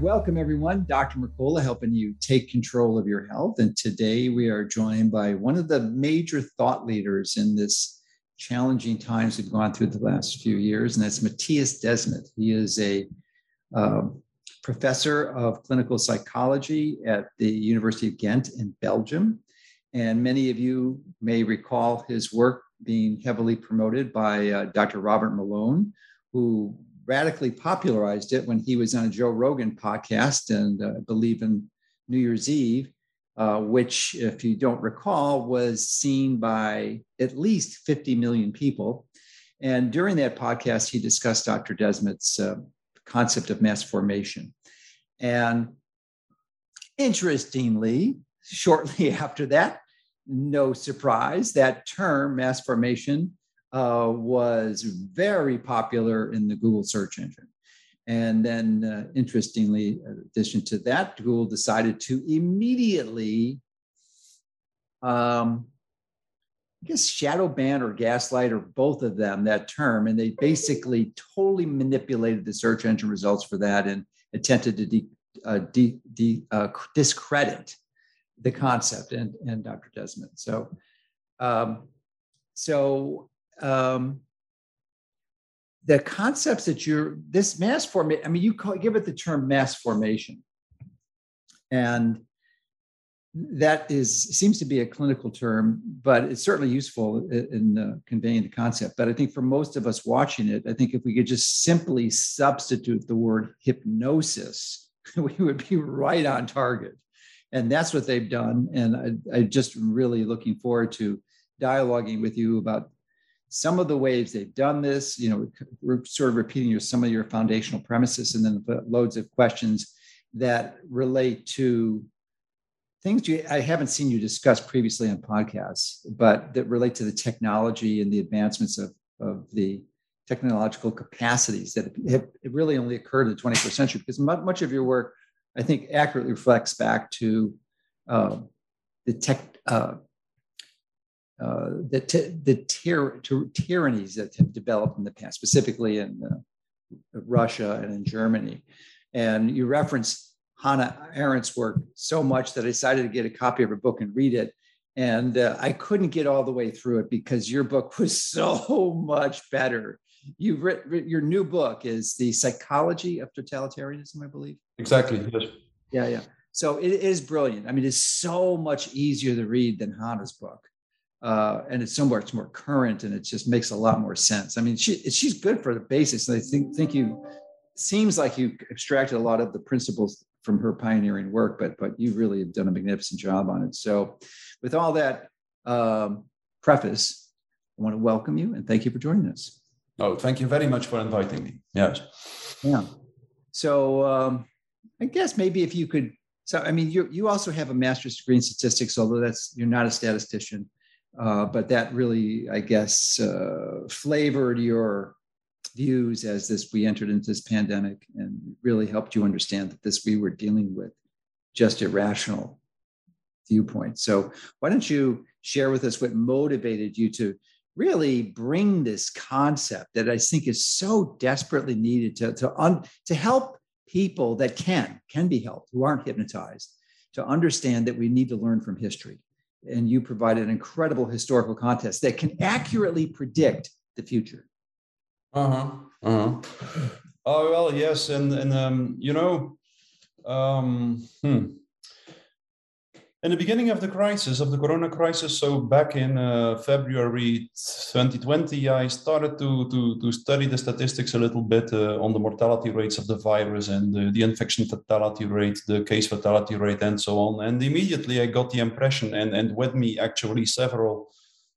Welcome, everyone. Dr. Mercola helping you take control of your health. And today we are joined by one of the major thought leaders in this challenging times we've gone through the last few years, and that's Matthias Desmet. He is a uh, professor of clinical psychology at the University of Ghent in Belgium. And many of you may recall his work being heavily promoted by uh, Dr. Robert Malone, who radically popularized it when he was on a Joe Rogan podcast and uh, I believe in New Year's Eve, uh, which, if you don't recall, was seen by at least 50 million people. And during that podcast, he discussed Dr. Desmet's uh, concept of mass formation. And interestingly, shortly after that, no surprise, that term, mass formation, uh, was very popular in the Google search engine. And then, uh, interestingly, in addition to that, Google decided to immediately, um, I guess, shadow ban or gaslight or both of them that term. And they basically totally manipulated the search engine results for that and attempted to de, uh, de, de, uh, discredit the concept and, and Dr. Desmond. So, um, so um, the concepts that you're this mass formation. I mean, you call, give it the term mass formation, and that is seems to be a clinical term, but it's certainly useful in, uh, conveying the concept. But I think for most of us watching it, I think if we could just simply substitute the word hypnosis, we would be right on target. And that's what they've done. And I, I just really looking forward to dialoguing with you about some of the ways they've done this, you know, sort of repeating your, some of your foundational premises and then loads of questions that relate to things you, I haven't seen you discuss previously on podcasts, but that relate to the technology and the advancements of, of the technological capacities that have really only occurred in the 21st century. Because much of your work, I think, accurately reflects back to uh, the tech, uh, uh, the, t- the tyr- tyrannies that have developed in the past, specifically in uh, Russia and in Germany. And you reference Hannah Arendt's work so much that I decided to get a copy of her book and read it. And uh, I couldn't get all the way through it because your book was so much better. You've written your new book is the psychology of totalitarianism, I believe. Exactly. Yes. Yeah, yeah. So it is brilliant. I mean, it's so much easier to read than Hannah's book uh, and it's so much more current and it just makes a lot more sense. I mean, she she's good for the basics. And I think think you seems like you extracted a lot of the principles from her pioneering work, but but you really have done a magnificent job on it. So, with all that um, preface, I want to welcome you and thank you for joining us. Oh, thank you very much for inviting me. Yes. Yeah. So um, I guess maybe if you could. So I mean, you you also have a master's degree in statistics, although that's you're not a statistician. Uh, but that really, I guess, uh, flavored your views as this we entered into this pandemic and really helped you understand that this we were dealing with just irrational viewpoints. So why don't you share with us what motivated you to really bring this concept that I think is so desperately needed to, to, un, to help people that can, can be helped, who aren't hypnotized, to understand that we need to learn from history and you provided an incredible historical context that can accurately predict the future. Uh huh. Uh huh. Oh well, yes, and and um, you know, um, hmm in the beginning of the crisis, of the corona crisis, so back in uh, February 2020, I started to, to, to study the statistics a little bit uh, on the mortality rates of the virus and the, the infection fatality rate, the case fatality rate, and so on. And immediately I got the impression, and, and with me actually several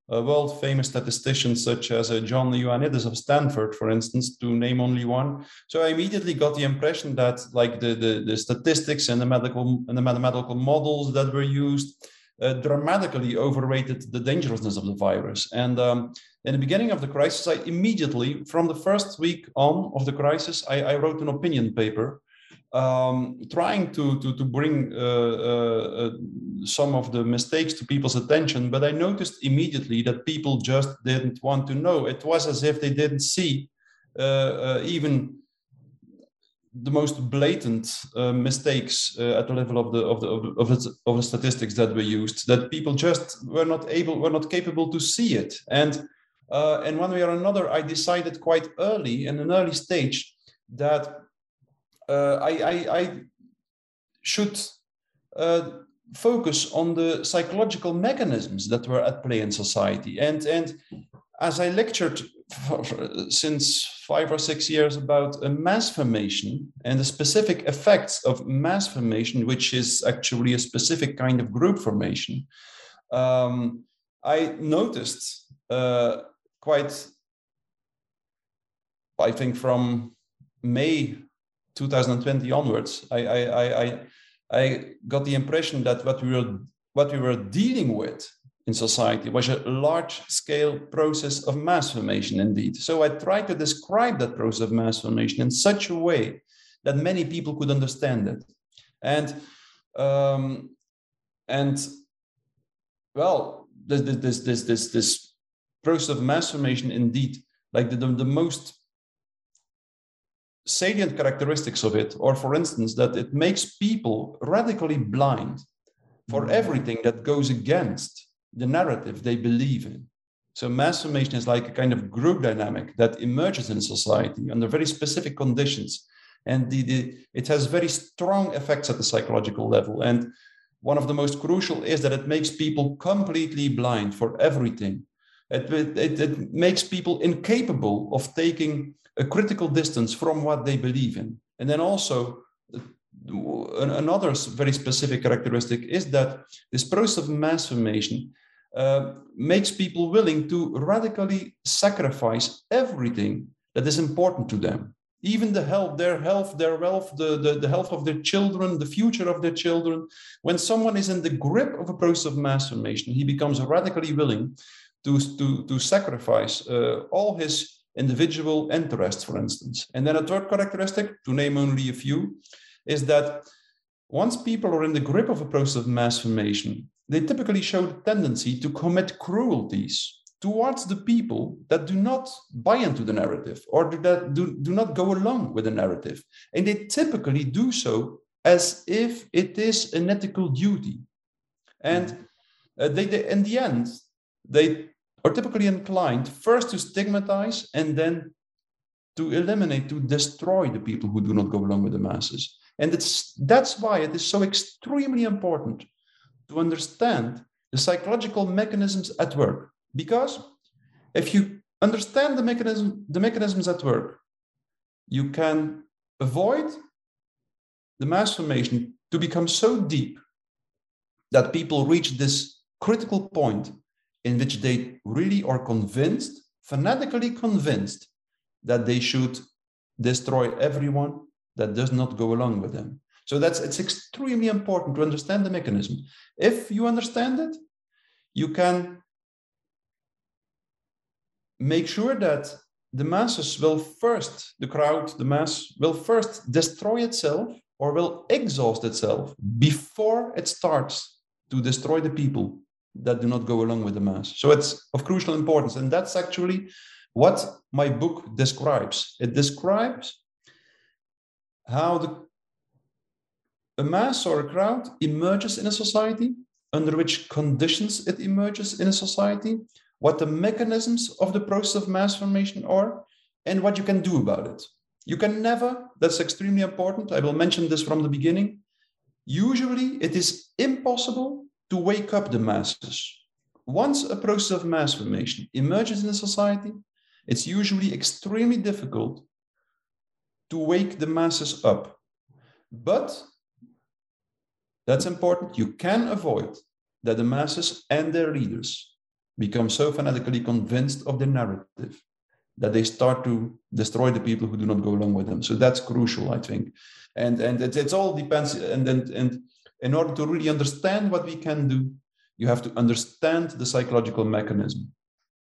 world famous statisticians such as uh, John Ioannidis of Stanford, for instance, to name only one. So I immediately got the impression that like the, the, the statistics and the medical and the mathematical models that were used uh, dramatically overrated the dangerousness of the virus. And um, in the beginning of the crisis, I immediately, from the first week on of the crisis, I, I wrote an opinion paper um, trying to, to, to bring uh, uh, uh, some of the mistakes to people's attention. But I noticed immediately that people just didn't want to know. It was as if they didn't see uh, uh, even the most blatant uh, mistakes at the level of the of the, of the of the statistics that were used. That people just were not able, were not capable to see it. And and one way or another, I decided quite early in an early stage that I, I, I, should uh, focus on the psychological mechanisms that were at play in society. And, and as I lectured for, for, since five or six years about a mass formation and the specific effects of mass formation, which is actually a specific kind of group formation, um, I noticed uh, quite, I think, from May 2020 onwards, I, I, I, I got the impression that what we were what we were dealing with in society was a large scale process of mass formation indeed. So I tried to describe that process of mass formation in such a way that many people could understand it. And um, and well, this this this this this process of mass formation indeed, like the, the, the most salient characteristics of it, or for instance, that it makes people radically blind for mm. everything that goes against the narrative they believe in. So mass formation is like a kind of group dynamic that emerges in society under very specific conditions. And the, the, it has very strong effects at the psychological level. And one of the most crucial is that it makes people completely blind for everything. It, it, it makes people incapable of taking a critical distance from what they believe in. And then also, another very specific characteristic is that this process of mass formation uh, makes people willing to radically sacrifice everything that is important to them even the health their health their wealth the, the, the health of their children the future of their children when someone is in the grip of a process of mass formation he becomes radically willing to, to, to sacrifice uh, all his individual interests, for instance. And then a third characteristic, to name only a few, is that once people are in the grip of a process of mass formation, they typically show the tendency to commit cruelties towards the people that do not buy into the narrative or that do, do not go along with the narrative. And they typically do so as if it is an ethical duty. And uh, they, they, in the end, they are typically inclined first to stigmatize and then to eliminate, to destroy the people who do not go along with the masses. And it's, that's why it is so extremely important to understand the psychological mechanisms at work. Because if you understand the mechanism, the mechanisms at work, you can avoid the mass formation to become so deep that people reach this critical point in which they really are convinced, fanatically convinced, that they should destroy everyone that does not go along with them. So that's it's extremely important to understand the mechanism. If you understand it, you can make sure that the masses will first, the crowd, the mass will first destroy itself or will exhaust itself before it starts to destroy the people that do not go along with the mass. So it's of crucial importance. And that's actually what my book describes. It describes how the, a mass or a crowd emerges in a society, under which conditions it emerges in a society, what the mechanisms of the process of mass formation are, and what you can do about it. You can never, that's extremely important. I will mention this from the beginning. Usually, it is impossible to wake up the masses. Once a process of mass formation emerges in a society, it's usually extremely difficult to wake the masses up. But that's important. You can avoid that the masses and their leaders become so fanatically convinced of their narrative that they start to destroy the people who do not go along with them. So that's crucial, I think. And and it, it's all depends. And and and in order to really understand what we can do, you have to understand the psychological mechanism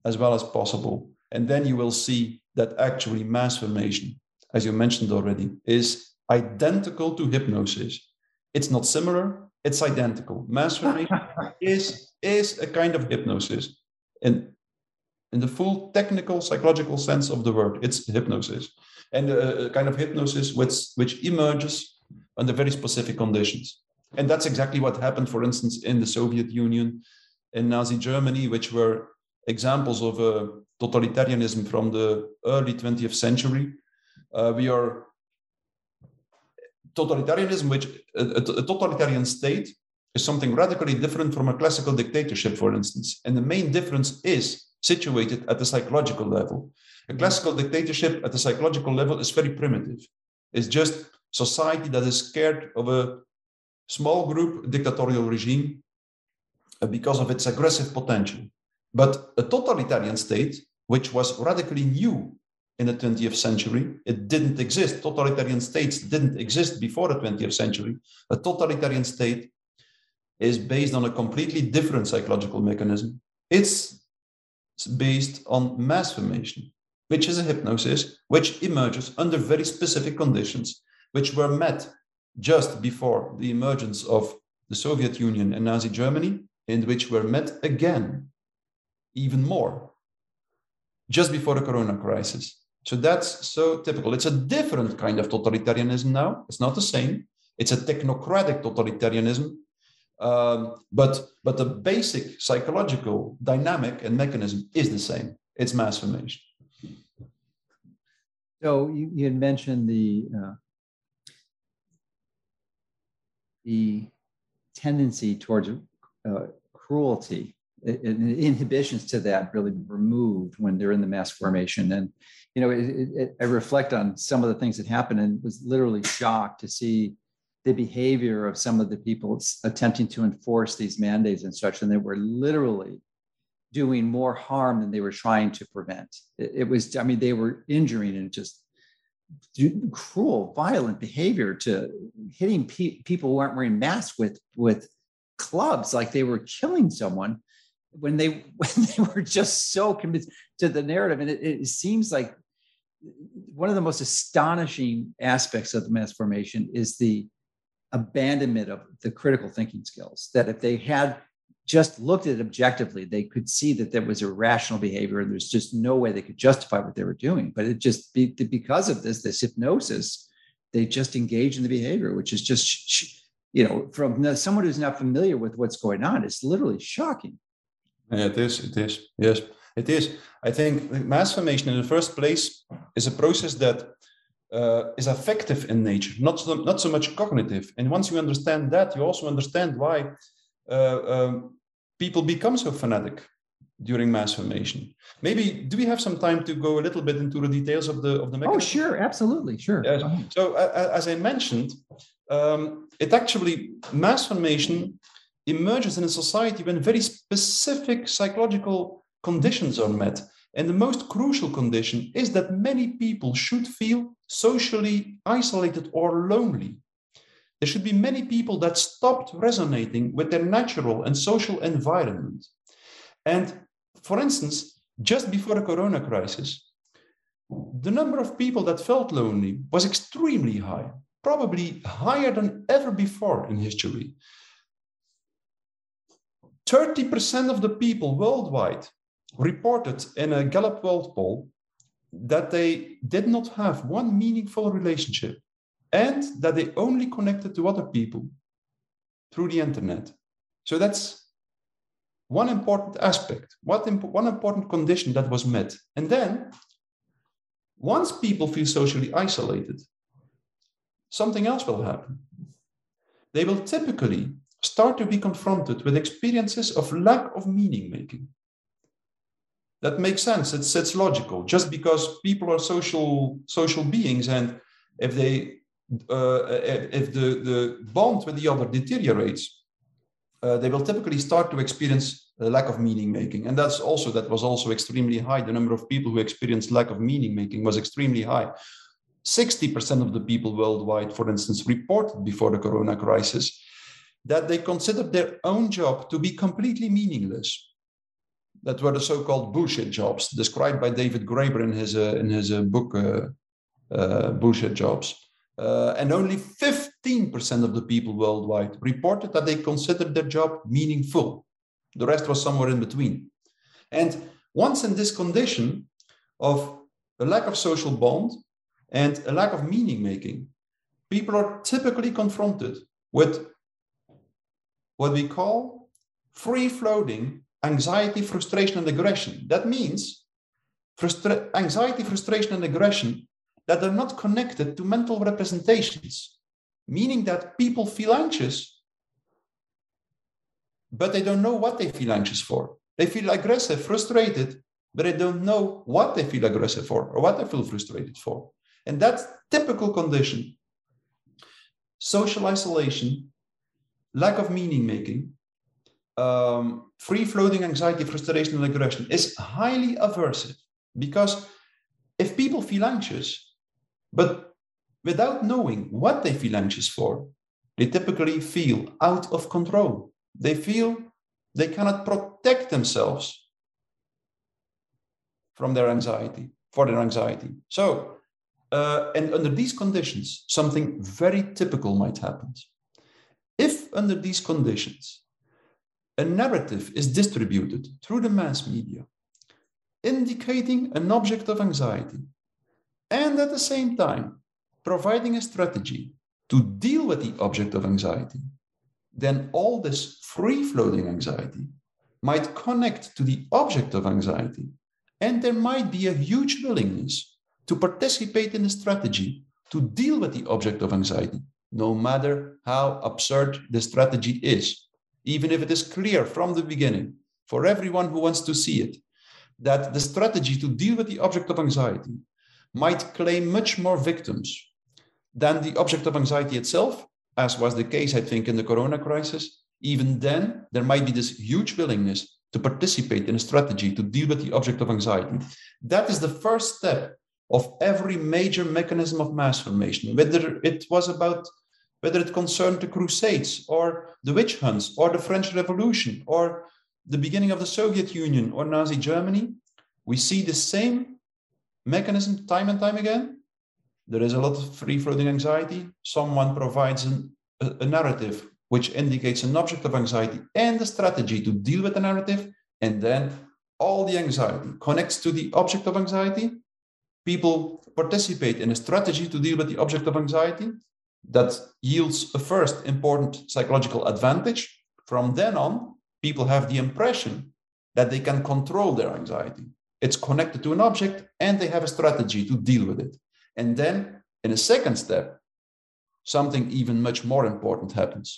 as well as possible. And then you will see that actually mass formation, as you mentioned already, is identical to hypnosis. It's not similar, it's identical. Mass formation is, is a kind of hypnosis. And in the full technical psychological sense of the word, it's hypnosis. And a, a kind of hypnosis which, which emerges under very specific conditions. And that's exactly what happened, for instance, in the Soviet Union, in Nazi Germany, which were examples of a totalitarianism from the early 20th century. Uh, we are totalitarianism, which a, a, totalitarian state is something radically different from a classical dictatorship, for instance. And the main difference is situated at the psychological level. A classical dictatorship at the psychological level is very primitive. It's just society that is scared of a small group dictatorial regime uh, because of its aggressive potential. But a totalitarian state, which was radically new in the 20th century, it didn't exist. Totalitarian states didn't exist before the 20th century. A totalitarian state is based on a completely different psychological mechanism. It's based on mass formation, which is a hypnosis which emerges under very specific conditions, which were met just before the emergence of the Soviet Union and Nazi Germany, and which we were met again, even more, just before the corona crisis. So that's so typical. It's a different kind of totalitarianism now. It's not the same. It's a technocratic totalitarianism. Um, but, but the basic psychological dynamic and mechanism is the same. It's mass formation. So you, you had mentioned the uh, the tendency towards uh, cruelty and inhibitions to that really removed when they're in the mass formation. And, you know, it, it, I reflect on some of the things that happened and was literally shocked to see the behavior of some of the people attempting to enforce these mandates and such. And they were literally doing more harm than they were trying to prevent. It, it was, I mean, they were injuring and just cruel, violent behavior to hitting pe- people who aren't wearing masks with with clubs, like they were killing someone when they when they were just so committed to the narrative. And it, it seems like one of the most astonishing aspects of the mass formation is the abandonment of the critical thinking skills. That if they had just looked at it objectively, they could see that there was irrational behavior and there's just no way they could justify what they were doing. But it just be, because of this, this hypnosis, they just engage in the behavior, which is just, you know, from someone who's not familiar with what's going on, it's literally shocking. Yeah, it is. It is. Yes, it is. I think mass formation in the first place is a process that uh, is affective in nature, not so, not so much cognitive. And once you understand that, you also understand why um, people become so fanatic during mass formation. Maybe do we have some time to go a little bit into the details of the of the oh, mechanism? Oh, sure, absolutely, sure. Yes. So uh, as I mentioned, um, it actually mass formation emerges in a society when very specific psychological conditions are met. And the most crucial condition is that many people should feel socially isolated or lonely. There should be many people that stopped resonating with their natural and social environment. And for instance, just before the corona crisis, the number of people that felt lonely was extremely high, probably higher than ever before in history. 30% of the people worldwide reported in a Gallup World Poll that they did not have one meaningful relationship and that they only connected to other people through the internet. So that's one important aspect, one important condition that was met. And then, once people feel socially isolated, something else will happen. They will typically start to be confronted with experiences of lack of meaning making. That makes sense. It's, it's logical. Just because people are social social beings, and if they if the, the bond with the other deteriorates, uh, they will typically start to experience a lack of meaning making. And that's also, that was also extremely high. The number of people who experienced lack of meaning making was extremely high. 60% of the people worldwide, for instance, reported before the corona crisis that they considered their own job to be completely meaningless. That were the so-called bullshit jobs, described by David Graeber in his uh, in his uh, book uh, uh "Bullshit Jobs." Uh, and only 15% of the people worldwide reported that they considered their job meaningful. The rest was somewhere in between. And once in this condition of a lack of social bond and a lack of meaning making, people are typically confronted with what we call free floating anxiety, frustration, and aggression. That means frustra- anxiety, frustration, and aggression that are not connected to mental representations, meaning that people feel anxious, but they don't know what they feel anxious for. They feel aggressive, frustrated, but they don't know what they feel aggressive for or what they feel frustrated for. And that's typical condition. Social isolation, lack of meaning making, um, free floating anxiety, frustration, and aggression is highly aversive because if people feel anxious, but without knowing what they feel anxious for, they typically feel out of control. They feel they cannot protect themselves from their anxiety, for their anxiety. So, uh, and under these conditions, something very typical might happen. If under these conditions, a narrative is distributed through the mass media, indicating an object of anxiety, and at the same time providing a strategy to deal with the object of anxiety, then all this free floating anxiety might connect to the object of anxiety, and there might be a huge willingness to participate in the strategy to deal with the object of anxiety, no matter how absurd the strategy is, even if it is clear from the beginning for everyone who wants to see it that the strategy to deal with the object of anxiety might claim much more victims than the object of anxiety itself, as was the case, I think, in the corona crisis. Even then, there might be this huge willingness to participate in a strategy to deal with the object of anxiety. That is the first step of every major mechanism of mass formation, whether it was about whether it concerned the Crusades or the witch hunts or the French Revolution or the beginning of the Soviet Union or Nazi Germany, we see the same mechanism time and time again. There is a lot of free floating anxiety. Someone provides an, a, a narrative which indicates an object of anxiety and a strategy to deal with the narrative, and then all the anxiety connects to the object of anxiety people participate in a strategy to deal with the object of anxiety that yields a first important psychological advantage. From then on, people have the impression that they can control their anxiety. It's connected to an object and they have a strategy to deal with it. And then, in a second step, something even much more important happens.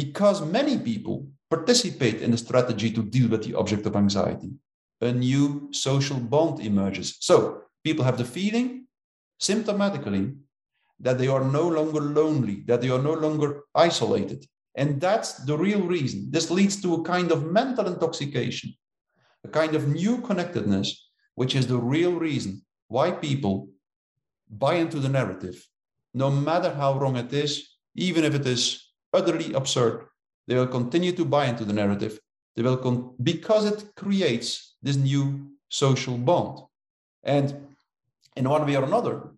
Because many people participate in the strategy to deal with the object of anxiety, a new social bond emerges. So, people have the feeling symptomatically that they are no longer lonely, that they are no longer isolated. And that's the real reason. This leads to a kind of mental intoxication, a kind of new connectedness, which is the real reason why people buy into the narrative, no matter how wrong it is, even if it is utterly absurd. They will continue to buy into the narrative. They will con- because it creates this new social bond. And in one way or another.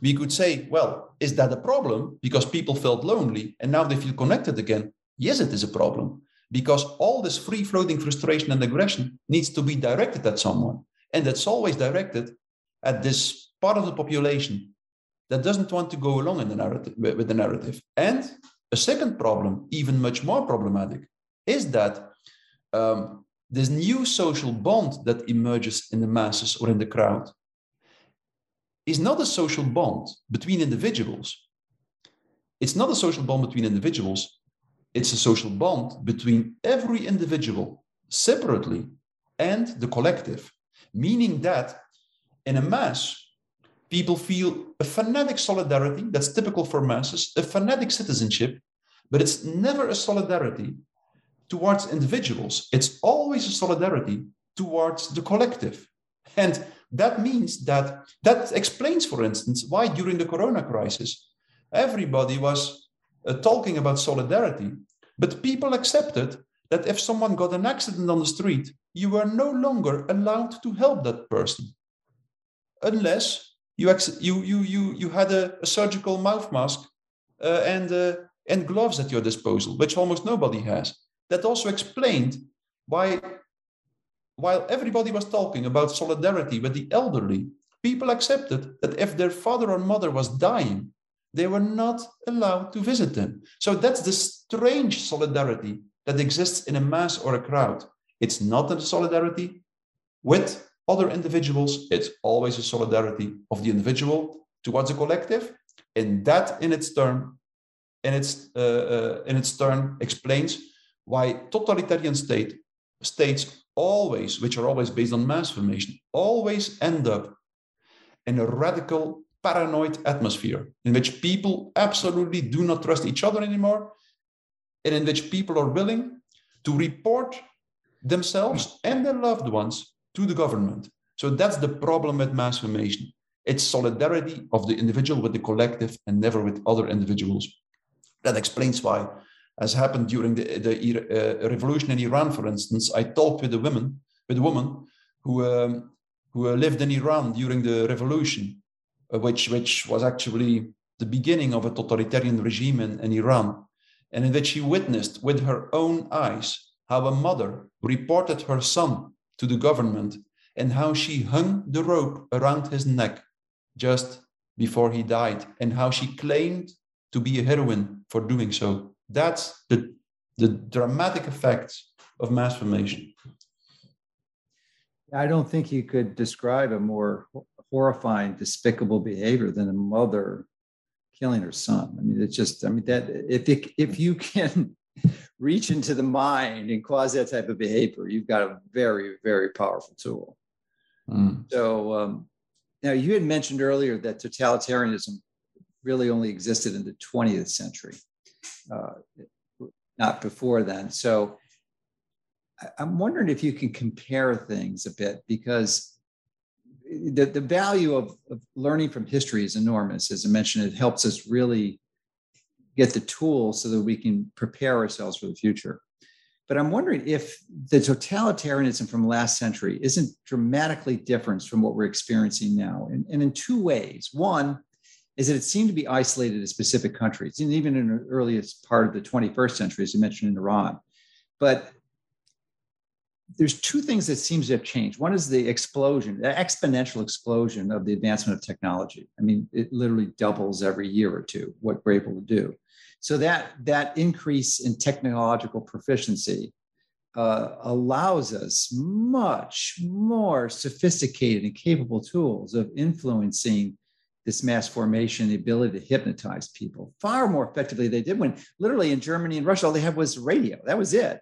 We could say, well, is that a problem because people felt lonely and now they feel connected again? Yes, it is a problem because all this free floating frustration and aggression needs to be directed at someone. And that's always directed at this part of the population that doesn't want to go along in the narrative with the narrative. And a second problem, even much more problematic, is that um, this new social bond that emerges in the masses or in the crowd is not a social bond between individuals. It's not a social bond between individuals. It's a social bond between every individual separately and the collective, meaning that in a mass, people feel a fanatic solidarity that's typical for masses, a fanatic citizenship, but it's never a solidarity towards individuals. It's always a solidarity towards the collective. And that means that that explains, for instance, why during the corona crisis, everybody was uh, talking about solidarity, but people accepted that if someone got an accident on the street, you were no longer allowed to help that person unless you, ex- you, you, you, you had a, a surgical mouth mask uh, and, uh, and gloves at your disposal, which almost nobody has. That also explained why, while everybody was talking about solidarity with the elderly, people accepted that if their father or mother was dying, they were not allowed to visit them. So that's the strange solidarity that exists in a mass or a crowd. It's not a solidarity with other individuals, it's always a solidarity of the individual towards a collective. And that in its turn, in its, uh, uh, in its turn explains why totalitarian state, states always, which are always based on mass formation, always end up in a radical paranoid atmosphere in which people absolutely do not trust each other anymore and in which people are willing to report themselves and their loved ones to the government. So that's the problem with mass formation. It's solidarity of the individual with the collective and never with other individuals. That explains why, as happened during the, the uh, revolution in Iran, for instance, I talked with a woman, with a woman who, um, who lived in Iran during the revolution, Uh, which, which was actually the beginning of a totalitarian regime in, in Iran and in which she witnessed with her own eyes how a mother reported her son to the government and how she hung the rope around his neck just before he died and how she claimed to be a heroine for doing so. That's the, the dramatic effects of mass formation. I don't think you could describe a more horrifying, despicable behavior than a mother killing her son. I mean, it's just, I mean, that if it, if you can reach into the mind and cause that type of behavior, you've got a very, very powerful tool. Mm. So um, now you had mentioned earlier that totalitarianism really only existed in the 20th century, uh, not before then. So I'm wondering if you can compare things a bit because the, the value of, of learning from history is enormous. As I mentioned, it helps us really get the tools so that we can prepare ourselves for the future. But I'm wondering if the totalitarianism from last century isn't dramatically different from what we're experiencing now. And, and in two ways. One is that it seemed to be isolated to specific countries, and even in the earliest part of the 21st century, as you mentioned in Iran. But there's two things that seems to have changed. One is the explosion, the exponential explosion of the advancement of technology. I mean, it literally doubles every year or two what we're able to do. So that that increase in technological proficiency uh, allows us much more sophisticated and capable tools of influencing this mass formation, the ability to hypnotize people far more effectively than they did when literally in Germany and Russia, all they had was radio. That was it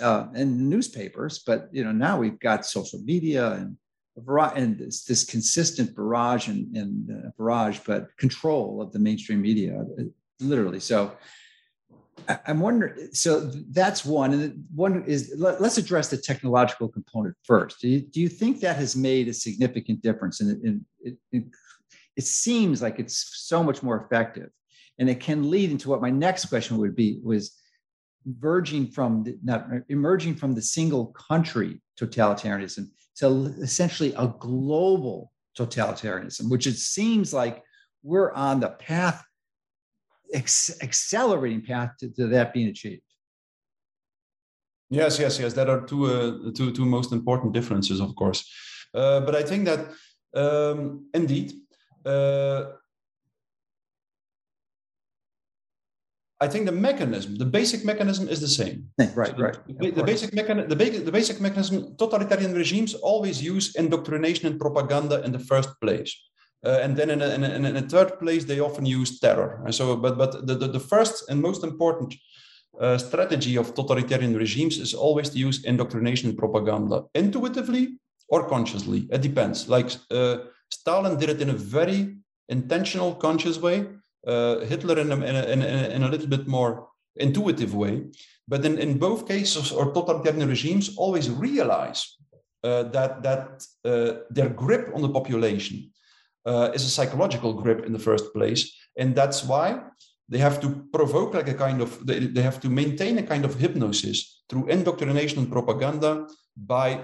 uh, and newspapers, but you know now we've got social media and and this, this consistent barrage and, and uh, barrage, but control of the mainstream media, uh, literally. So I, I'm wondering. So that's one, and one is let, us address the technological component first. Do you, do you think that has made a significant difference? And in, in, in, it seems like it's so much more effective, and it can lead into what my next question would be was verging from the, not emerging from the single country totalitarianism to essentially a global totalitarianism, which it seems like we're on the path, ex- accelerating path to, to, that being achieved. Yes, yes, yes. That are two, uh, two, two most important differences, of course. Uh, but I think that um, indeed, uh, I think the mechanism, the basic mechanism is the same. Right, so right. The, the basic mechanism, the, basic, the basic mechanism, totalitarian regimes always use indoctrination and propaganda in the first place. Uh, and then in a, in, a, in a, third place, they often use terror. And so, but but the, the, the first and most important uh, strategy of totalitarian regimes is always to use indoctrination and propaganda intuitively or consciously. It depends. Like uh, Stalin did it in a very intentional, conscious way Hitler in a, in, a, in, a, in a little bit more intuitive way. But in, in both cases, or totalitarian regimes always realize uh, that, that uh, their grip on the population uh, is a psychological grip in the first place. And that's why they have to provoke like a kind of, they, they have to maintain a kind of hypnosis through indoctrination and propaganda by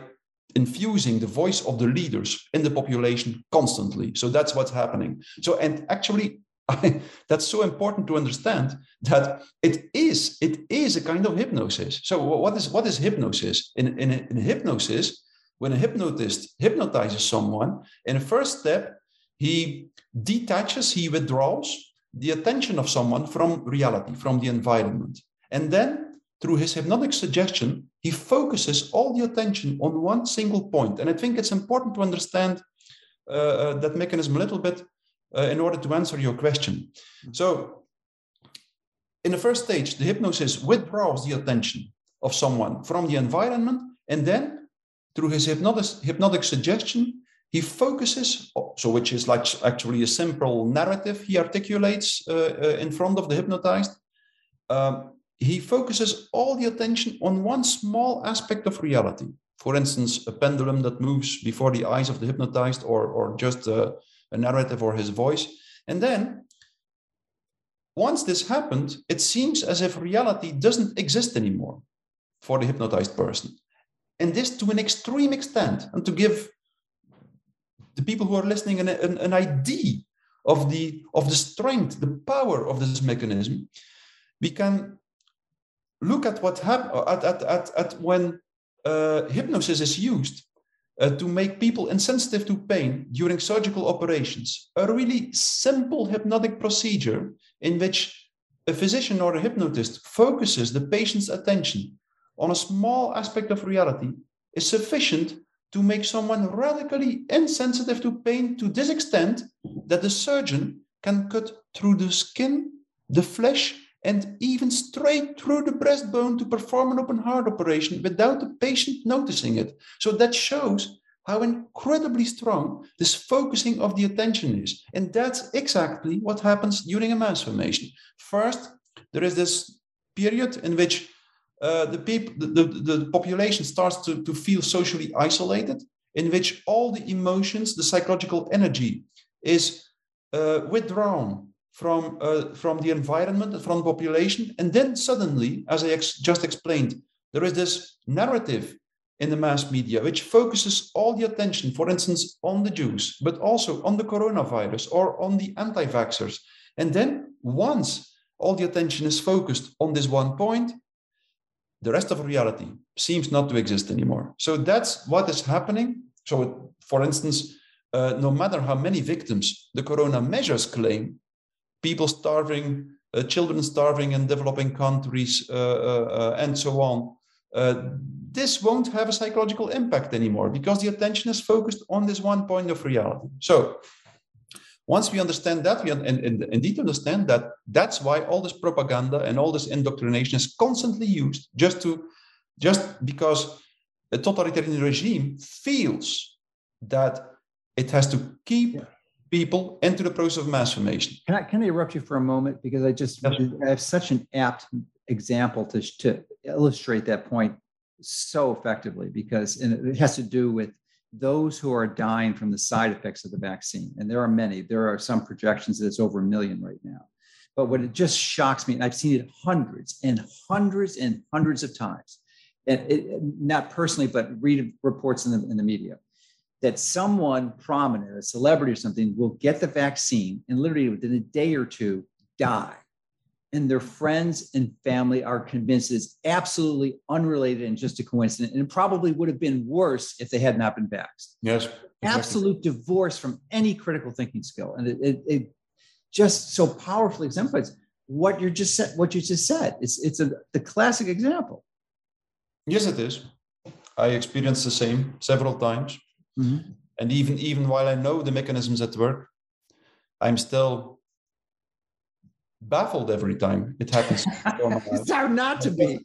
infusing the voice of the leaders in the population constantly. So that's what's happening. So, and actually, I, that's so important to understand that it is it is a kind of hypnosis. So what is what is hypnosis? In, in, in hypnosis, when a hypnotist hypnotizes someone, in the first step, he detaches, he withdraws the attention of someone from reality, from the environment. And then through his hypnotic suggestion, he focuses all the attention on one single point. And I think it's important to understand uh, uh, that mechanism a little bit uh, in order to answer your question. Mm-hmm. So, in the first stage, the hypnosis withdraws the attention of someone from the environment, and then through his hypnotic, hypnotic suggestion, he focuses, so which is like actually a simple narrative he articulates uh, uh, in front of the hypnotized. Um, he focuses all the attention on one small aspect of reality. For instance, a pendulum that moves before the eyes of the hypnotized, or, or just a, a narrative or his voice. And then, once this happened, it seems as if reality doesn't exist anymore for the hypnotized person. And this to an extreme extent, and to give the people who are listening an, an, an idea of the, of the strength, the power of this mechanism, we can look at what happened at, at, at, at when uh, hypnosis is used uh, to make people insensitive to pain during surgical operations. A really simple hypnotic procedure in which a physician or a hypnotist focuses the patient's attention on a small aspect of reality is sufficient to make someone radically insensitive to pain to this extent that the surgeon can cut through the skin, the flesh, and even straight through the breastbone to perform an open heart operation without the patient noticing it. So that shows how incredibly strong this focusing of the attention is. And that's exactly what happens during a mass formation. First, there is this period in which uh, the, people, the, the, the population starts to, to feel socially isolated, in which all the emotions, the psychological energy is uh, withdrawn from, uh, from the environment, from the population. And then suddenly, as I ex- just explained, there is this narrative in the mass media which focuses all the attention, for instance, on the Jews, but also on the coronavirus or on the anti vaxxers. And then once all the attention is focused on this one point, the rest of reality seems not to exist anymore. So that's what is happening. So, for instance, uh, no matter how many victims the corona measures claim, people starving, uh, children starving in developing countries, uh, uh, uh and so on. Uh, this won't have a psychological impact anymore because the attention is focused on this one point of reality. So, once we understand that, we and, and indeed understand that that's why all this propaganda and all this indoctrination is constantly used just to just because a totalitarian regime feels that it has to keep people into the process of mass formation. Can I, can I interrupt you for a moment? Because I just yes. I have such an apt example to, to illustrate that point so effectively because it has to do with those who are dying from the side effects of the vaccine. And there are many. There are some projections that it's over a million right now. But what it just shocks me, and I've seen it hundreds and hundreds and hundreds of times, and it, not personally, but read reports in the, in the media that someone prominent, a celebrity or something, will get the vaccine and literally within a day or two die. And their friends and family are convinced it's absolutely unrelated and just a coincidence. And probably would have been worse if they had not been vaxxed. Yes. Exactly. Absolute divorce from any critical thinking skill. And it, it, it just so powerfully exemplifies what you just said, what you just said. It's it's a the classic example. Yes, it is. I experienced the same several times. Mm-hmm. And even even while I know the mechanisms at work, I'm still baffled every time it happens. it's hard not to be.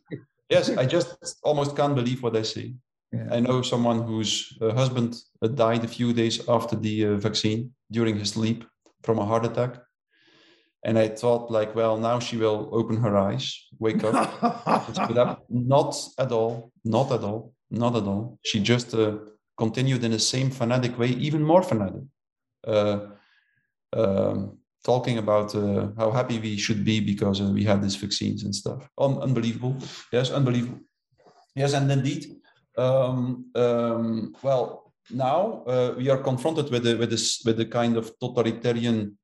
yes, I just almost can't believe what I see. Yeah. I know someone whose uh, husband uh, died a few days after the uh, vaccine during his sleep from a heart attack. and I thought, like, well, now she will open her eyes, wake up. not at all, not at all, not at all. She just uh, continued in the same fanatic way, even more fanatic, uh, um, talking about uh, how happy we should be because uh, we have these vaccines and stuff. Un- unbelievable. Yes, unbelievable. Yes, and indeed, um, um, well, now uh, we are confronted with the, with this with the kind of totalitarian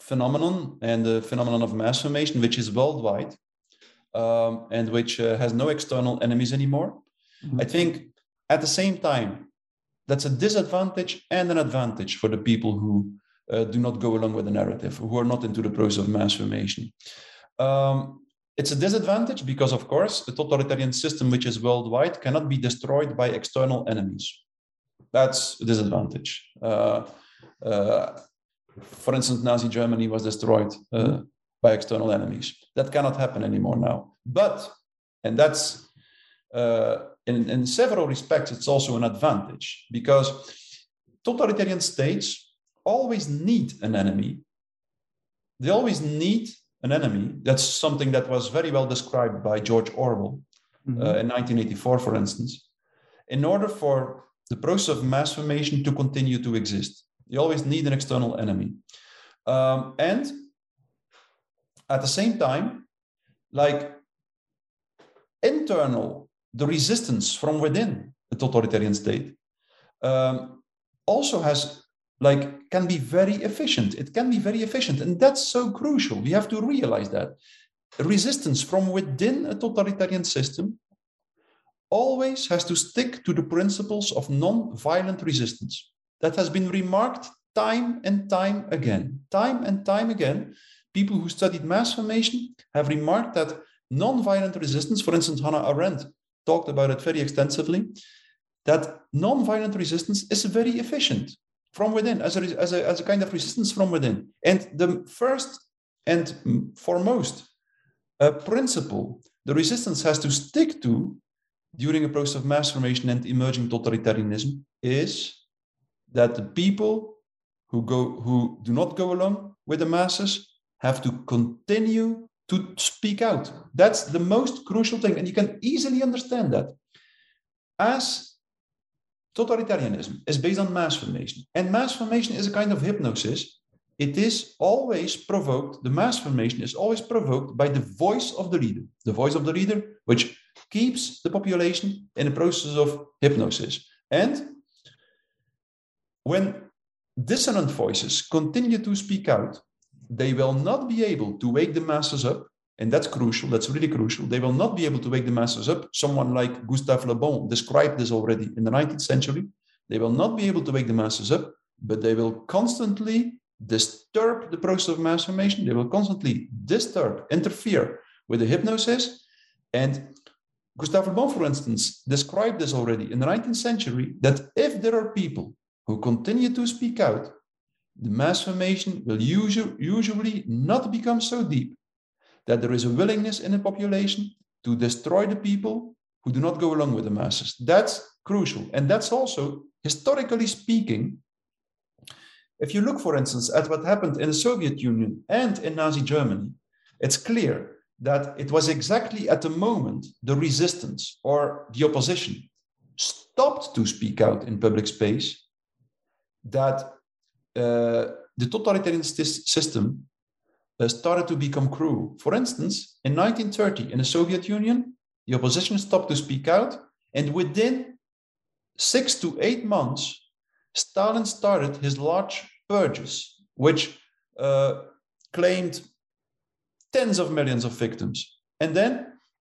phenomenon and the phenomenon of mass formation, which is worldwide um, and which uh, has no external enemies anymore. Mm-hmm. I think at the same time, that's a disadvantage and an advantage for the people who uh, do not go along with the narrative, who are not into the process of mass formation. Um, it's a disadvantage because, of course, a totalitarian system which is worldwide cannot be destroyed by external enemies. That's a disadvantage. Uh, uh, for instance, Nazi Germany was destroyed uh, by external enemies. That cannot happen anymore now. But, and that's uh, in, in several respects, it's also an advantage because totalitarian states always need an enemy. They always need an enemy. That's something that was very well described by George Orwell mm-hmm. uh, in 1984, for instance. In order for the process of mass formation to continue to exist, you always need an external enemy. Um, and at the same time, like internal, the resistance from within a totalitarian state um, also has like can be very efficient. It can be very efficient and that's so crucial. We have to realize that. Resistance from within a totalitarian system always has to stick to the principles of non-violent resistance. That has been remarked time and time again. Time and time again people who studied mass formation have remarked that non-violent resistance for instance hannah arendt talked about it very extensively that non-violent resistance is very efficient from within, as a, as a, as a kind of resistance from within. And the first and foremost uh, principle the resistance has to stick to during a process of mass formation and emerging totalitarianism is that the people who go who do not go along with the masses have to continue to speak out that's the most crucial thing and you can easily understand that as totalitarianism is based on mass formation. And mass formation is a kind of hypnosis. It is always provoked, the mass formation is always provoked by the voice of the leader, the voice of the leader, which keeps the population in a process of hypnosis. And when dissonant voices continue to speak out, they will not be able to wake the masses up and that's crucial, that's really crucial. They will not be able to wake the masses up. Someone like Gustave Le Bon described this already in the 19th century. They will not be able to wake the masses up, but they will constantly disturb the process of mass formation. They will constantly disturb, interfere with the hypnosis. And Gustave Le Bon, for instance, described this already in the 19th century that if there are people who continue to speak out, the mass formation will usually, not become so deep that there is a willingness in a population to destroy the people who do not go along with the masses. That's crucial. And that's also, historically speaking, if you look, for instance, at what happened in the Soviet Union and in Nazi Germany, it's clear that it was exactly at the moment the resistance or the opposition stopped to speak out in public space that the totalitarian system uh, started to become cruel. For instance, in 1930, in the Soviet Union, the opposition stopped to speak out, and within six to eight months, Stalin started his large purges, which uh, claimed tens of millions of victims. And then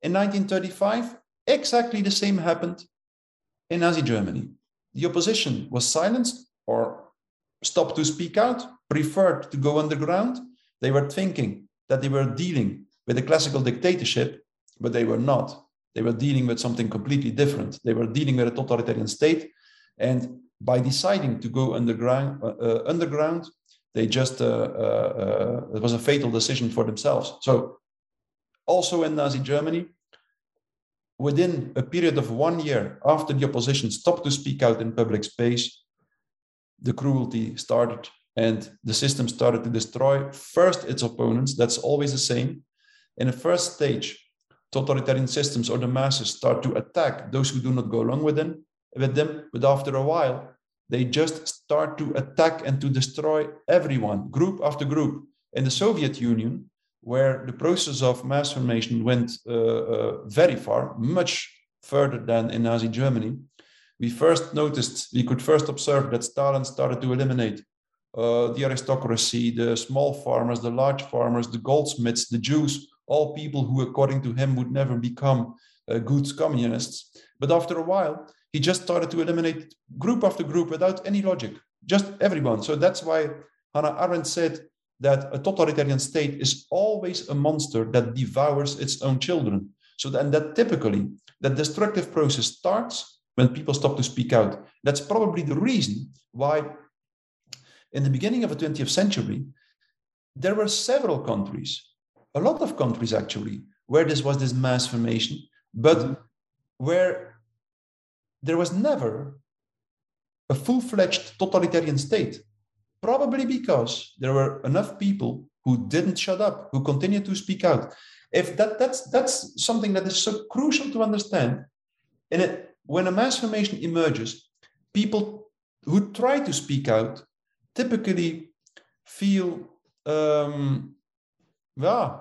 in 1935, exactly the same happened in Nazi Germany. The opposition was silenced or stopped to speak out, preferred to go underground, they were thinking that they were dealing with a classical dictatorship, but they were not. They were dealing with something completely different. They were dealing with a totalitarian state. And by deciding to go underground, uh, uh, underground they just, uh, uh, uh, it was a fatal decision for themselves. So, also in Nazi Germany, within a period of one year after the opposition stopped to speak out in public space, the cruelty started and the system started to destroy first its opponents. That's always the same. In the first stage, totalitarian systems or the masses start to attack those who do not go along with them, with them. But after a while, they just start to attack and to destroy everyone, group after group. In the Soviet Union, where the process of mass formation went uh, uh, very far, much further than in Nazi Germany, we first noticed, we could first observe that Stalin started to eliminate uh, the aristocracy, the small farmers, the large farmers, the goldsmiths, the Jews, all people who, according to him, would never become uh, good communists. But after a while, he just started to eliminate group after group without any logic, just everyone. So that's why Hannah Arendt said that a totalitarian state is always a monster that devours its own children. So then that typically that destructive process starts when people stop to speak out. That's probably the reason why in the beginning of the 20th century, there were several countries, a lot of countries actually, where this was this mass formation, but where there was never a full-fledged totalitarian state probably because there were enough people who didn't shut up, who continued to speak out. If that, that's, that's something that is so crucial to understand. And it, when a mass formation emerges, people who try to speak out typically feel, um, yeah,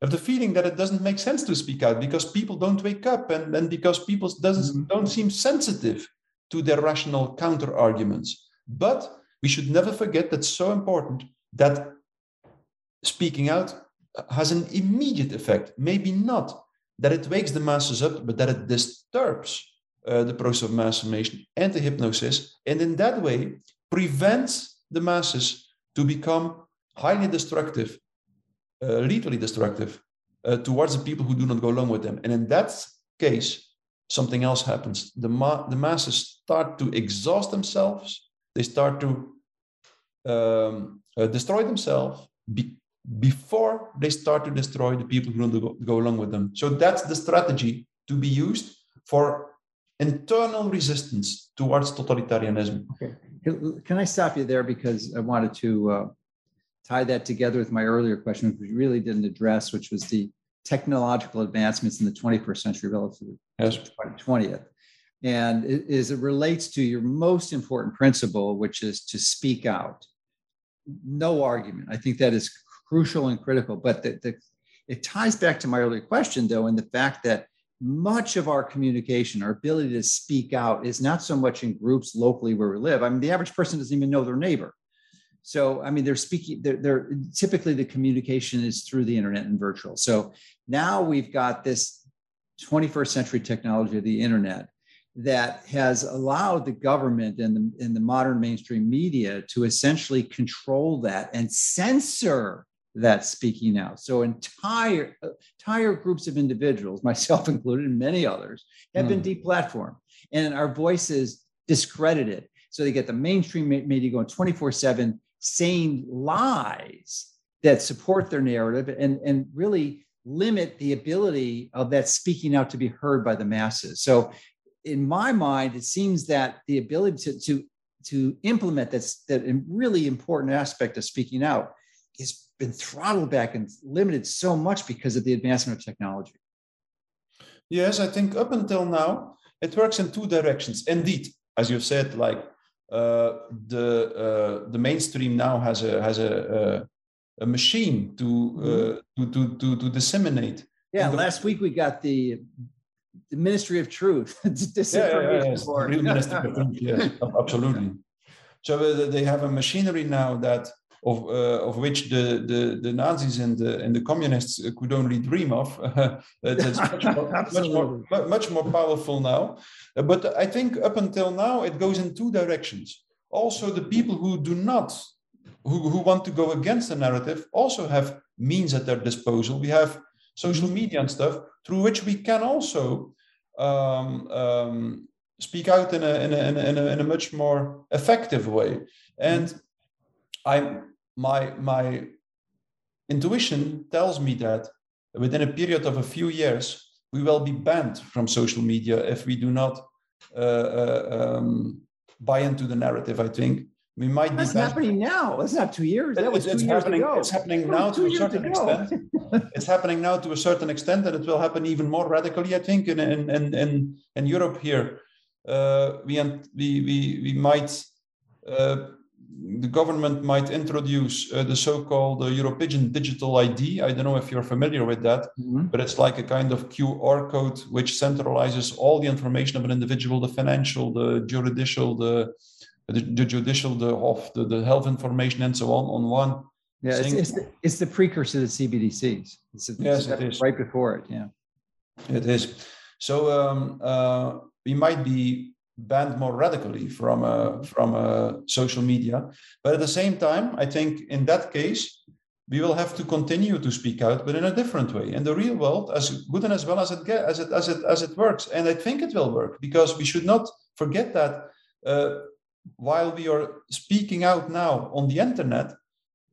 have the feeling that it doesn't make sense to speak out because people don't wake up and, and because people doesn't, mm-hmm. don't seem sensitive to their rational counter arguments. But we should never forget that's so important that speaking out has an immediate effect. Maybe not that it wakes the masses up, but that it disturbs uh, the process of mass formation and the hypnosis, and in that way prevents the masses to become highly destructive, uh, lethally destructive uh, towards the people who do not go along with them. And in that case, something else happens. The, ma- the masses start to exhaust themselves they start to um, destroy themselves be- before they start to destroy the people who don't go, go along with them. So that's the strategy to be used for internal resistance towards totalitarianism. Okay. Can I stop you there because I wanted to uh, tie that together with my earlier question, which we really didn't address, which was the technological advancements in the 21st century relative yes. to the 20th and it, as it relates to your most important principle, which is to speak out. No argument. I think that is crucial and critical. But the, the, it ties back to my earlier question, though, and the fact that much of our communication, our ability to speak out, is not so much in groups locally where we live. I mean, the average person doesn't even know their neighbor. So, I mean, they're speaking, they're, they're typically the communication is through the internet and virtual. So now we've got this 21st century technology of the internet that has allowed the government and the, and the modern mainstream media to essentially control that and censor that speaking out. So entire entire groups of individuals, myself included, and many others, have mm. been hmm. deplatformed, and our voices discredited. So they get the mainstream media going 24/7, saying lies that support their narrative, and and really limit the ability of that speaking out to be heard by the masses. So in my mind, it seems that the ability to, to, to implement that's that really important aspect of speaking out has been throttled back and limited so much because of the advancement of technology. Yes, I think up until now, it works in two directions. Indeed, as you said, like uh, the uh, the mainstream now has a has a a, a machine to, uh, mm-hmm. to to to to disseminate. Yeah, last week we got the the Ministry of Truth. Disinformation yeah, yeah, yeah, Ministry of Truth. Yes, absolutely. So uh, they have a machinery now that of uh, of which the, the the Nazis and the and the communists could only dream of. it's much more, much more, much more powerful now. Uh, but I think up until now it goes in two directions. Also, the people who do not who, who want to go against the narrative also have means at their disposal. We have social mm-hmm. media and stuff through which we can also um, um, speak out in a, in, a, in, a, in, a, much more effective way. And I, my, my intuition tells me that within a period of a few years, we will be banned from social media if we do not uh, uh, um, buy into the narrative, I think. we might That's be happening now. That's not two years. That was it's two years happening ago. it's happening now to a certain extent it's happening now to a certain extent and it will happen even more radically i think in in in in, in europe here uh, we, we we we might uh, the government might introduce uh, the so-called uh, European digital ID. I don't know if you're familiar with that, Mhm. but it's like a kind of QR code which centralizes all the information of an individual, the financial, the judicial, the the, the judicial, the of the, the health information, and so on on one. Yeah, it's, it's, the, it's the precursor to the CBDCs. It's the Yes, it is. right before it. Yeah. It is. So um, uh, we might be banned more radically from uh, from uh, social media, but at the same time, I think in that case we will have to continue to speak out, but in a different way in the real world, as good and as well as it get, as it as it as it works. And I think it will work because we should not forget that uh, while we are speaking out now on the internet,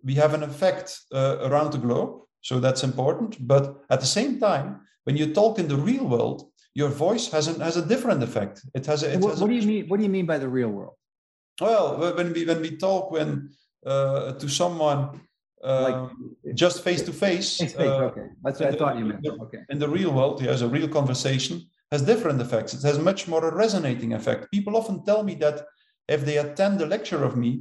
we have an effect uh, around the globe. So that's important. But at the same time, when you talk in the real world, your voice has a, has a different effect. It has a, it What, has what a, do you mean? What do you mean by the real world? well when we when we talk when uh, to someone Like- um, just face to face Face to face, uh, okay, that's what I the- thought you meant. Okay. in the real world, yes, a real conversation has different effects. It has much more a resonating effect. People often tell me that if they attend a lecture of me,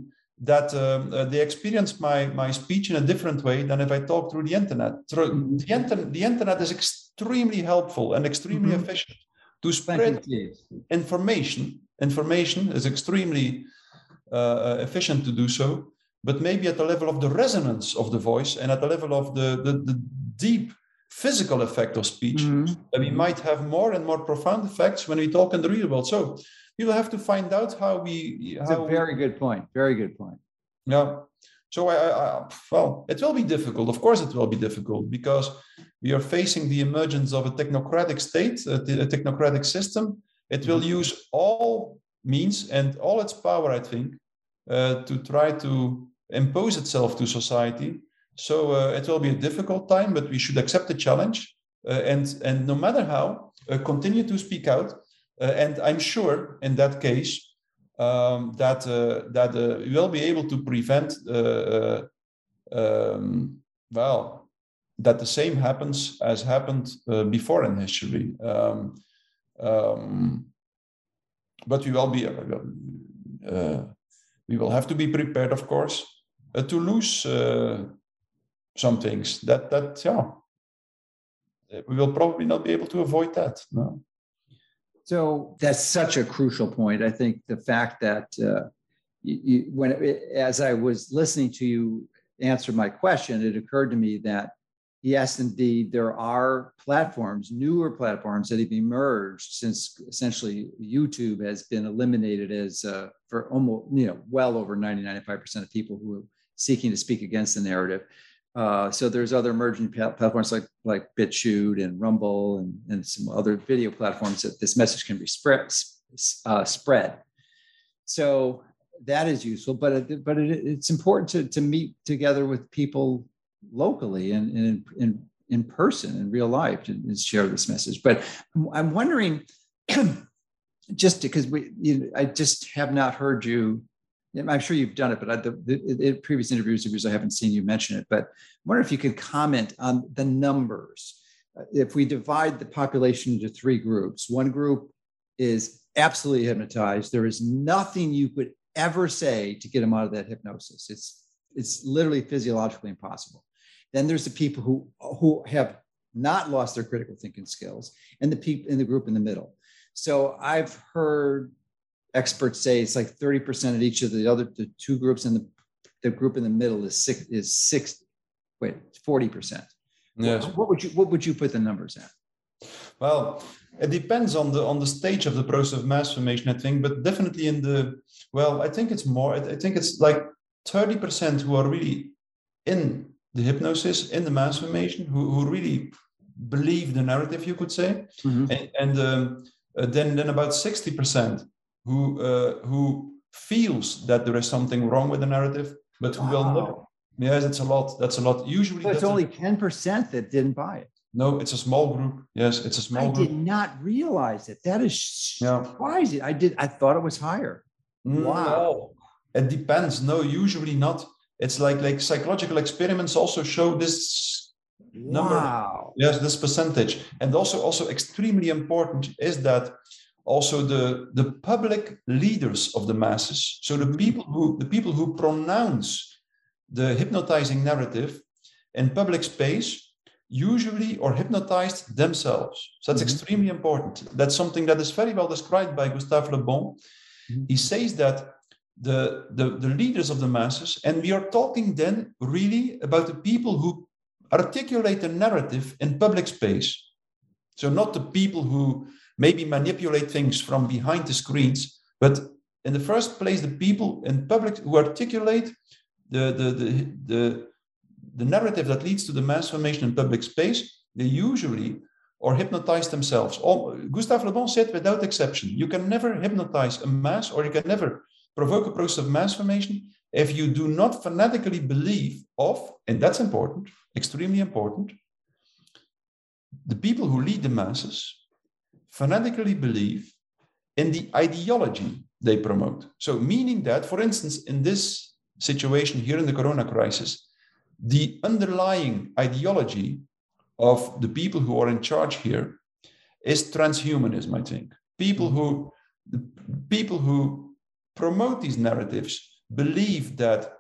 that um, uh, they experience my my speech in a different way than if I talk through the internet. Through Mhm. the internet, the internet is extremely helpful and extremely Mhm. efficient to spread you, information. Information is extremely uh, efficient to do so, but maybe at the level of the resonance of the voice and at the level of the, the, the deep physical effect of speech, Mhm. that we might have more and more profound effects when we talk in the real world. So we will have to find out how we It's how a we- very good point. Very good point. yeah. So I, I, I, well, it will be difficult. Of course, it will be difficult because we are facing the emergence of a technocratic state, a, a technocratic system. It will use all means and all its power, I think, uh, to try to impose itself to society. So uh, it will be a difficult time, but we should accept the challenge uh, and and no matter how, uh, continue to speak out. Uh, and I'm sure in that case um, that uh, that uh, we will be able to prevent uh, um, well that the same happens as happened before in history. Um, um, but we will be we will have to be prepared, of course, to lose some things. That that yeah, we will probably not be able to avoid that. No. So that's such a crucial point. I think the fact that uh, you, when as I was listening to you answer my question, it occurred to me that yes, indeed, there are platforms, newer platforms that have emerged since essentially YouTube has been eliminated as uh, for almost you know well over 90 95 percent of people who are seeking to speak against the narrative. Uh, so there's other emerging platforms like like BitChute and Rumble and, and some other video platforms that this message can be spread. Uh, spread. So that is useful, but it, but it, it's important to, to meet together with people locally and, and in, in person in real life and share this message. But I'm wondering, just because we, you know, I just have not heard you I'm sure you've done it, but I, the, the, in previous interviews, interviews, I haven't seen you mention it. But I wonder if you could comment on the numbers. Uh, if we divide the population into three groups, one group is absolutely hypnotized. There is nothing you could ever say to get them out of that hypnosis. It's it's literally physiologically impossible. Then there's the people who who have not lost their critical thinking skills, and the people in the group in the middle. So I've heard experts say it's like 30% of each of the other the two groups and the the group in the middle is six is six wait 40% yes. what would you what would you put the numbers at? Well it depends on the on the stage of the process of mass formation i think but definitely in the well i think it's more i think it's like 30% who are really in the hypnosis in the mass formation who, who really believe the narrative you could say. Mm-hmm. and, and um, uh, then then about 60% who uh, who feels that there is something wrong with the narrative, but who wow. will not. Yes, it's a lot. That's a lot. Usually, so it's only ten percent that didn't buy it. No, it's a small group. Yes, it's a small I group. did not realize it. That is surprising. Yeah. I did. I thought it was higher. Wow. No. it depends. No, usually not. It's like like psychological experiments also show this number. Wow. Yes, this percentage. And also also extremely important is that also the the public leaders of the masses. So the people who the people who pronounce the hypnotizing narrative in public space usually are hypnotized themselves. So that's mm-hmm. extremely important. That's something that is very well described by Gustave Le Bon. Mm-hmm. He says that the, the, the leaders of the masses, and we are talking then really about the people who articulate the narrative in public space. So not the people who maybe manipulate things from behind the screens, but in the first place, the people in public who articulate the, the, the, the the narrative that leads to the mass formation in public space, they usually or hypnotize themselves. Gustave Le Bon said, without exception, you can never hypnotize a mass or you can never provoke a process of mass formation if you do not fanatically believe of, and that's important, extremely important, the people who lead the masses fanatically believe in the ideology they promote. So, meaning that, for instance, in this situation here in the corona crisis, the underlying ideology of the people who are in charge here is transhumanism i think people who people who promote these narratives believe that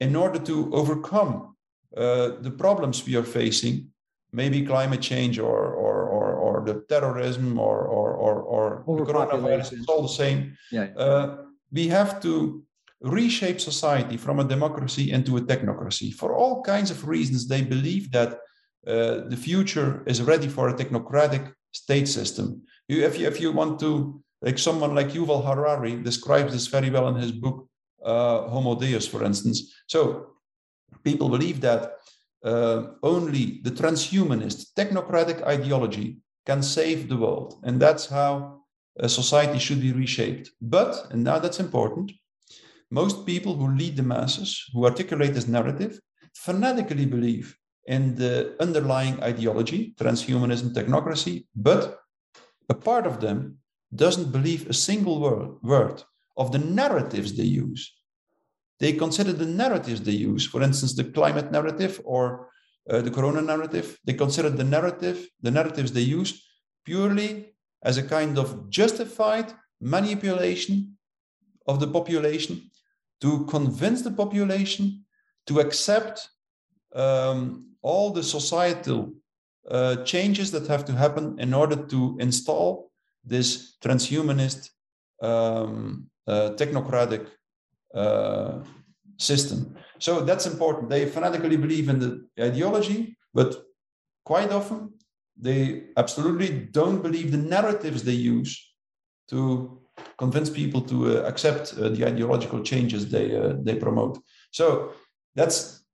in order to overcome uh, the problems we are facing maybe climate change or or or, or the terrorism or or or, or the coronavirus it's all the same yeah. uh, we have to reshape society from a democracy into a technocracy. For all kinds of reasons, they believe that uh, the future is ready for a technocratic state system. You, if, you, if you want to, like someone like Yuval Harari describes this very well in his book, uh, Homo Deus, for instance. So people believe that uh, only the transhumanist technocratic ideology can save the world. And that's how a society should be reshaped. But, and now that's important, most people who lead the masses, who articulate this narrative, fanatically believe in the underlying ideology, transhumanism, technocracy, but a part of them doesn't believe a single word, word of the narratives they use. They consider the narratives they use, for instance, the climate narrative or uh, the corona narrative, they consider the narrative, the narratives they use purely as a kind of justified manipulation of the population to convince the population to accept um, all the societal uh, changes that have to happen in order to install this transhumanist um, uh, technocratic uh, system. So that's important. They fanatically believe in the ideology, but quite often they absolutely don't believe the narratives they use to convince people to uh, accept uh, the ideological changes they uh, they promote. So that's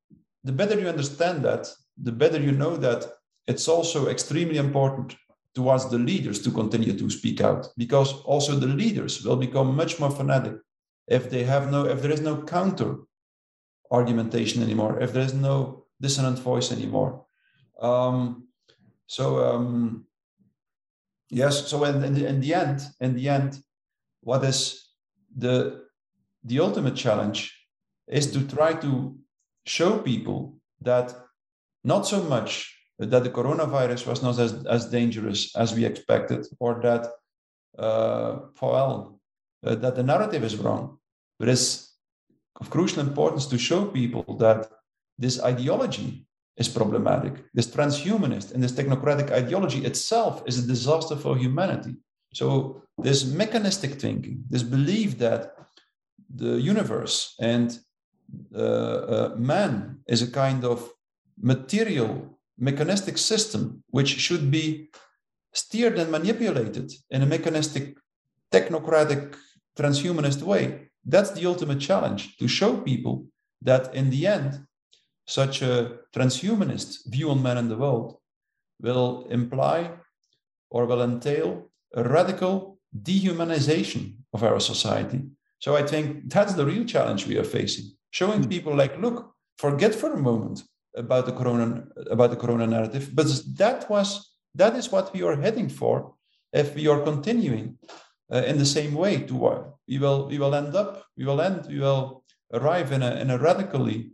the better you understand that, the better you know that it's also extremely important to us the leaders to continue to speak out because also the leaders will become much more fanatic if they have no if there is no counter argumentation anymore if there is no dissonant voice anymore. Um, so um, yes so in, in, the, in the end in the end what is the the ultimate challenge is to try to show people that not so much that the coronavirus was not as, as dangerous as we expected or that uh, well uh, that the narrative is wrong. But it's of crucial importance to show people that this ideology is problematic this transhumanist and this technocratic ideology itself is a disaster for humanity. So this mechanistic thinking, this belief that the universe and uh, uh, man is a kind of material mechanistic system which should be steered and manipulated in a mechanistic technocratic transhumanist way that's the ultimate challenge to show people that in the end such a transhumanist view on man and the world will imply or will entail a radical dehumanization of our society. So I think that's the real challenge we are facing. Showing mm. people like, look, forget for a moment about the corona about the corona narrative, but that was that is what we are heading for if we are continuing uh, in the same way. To we will we will end up we will end we will arrive in a in a radically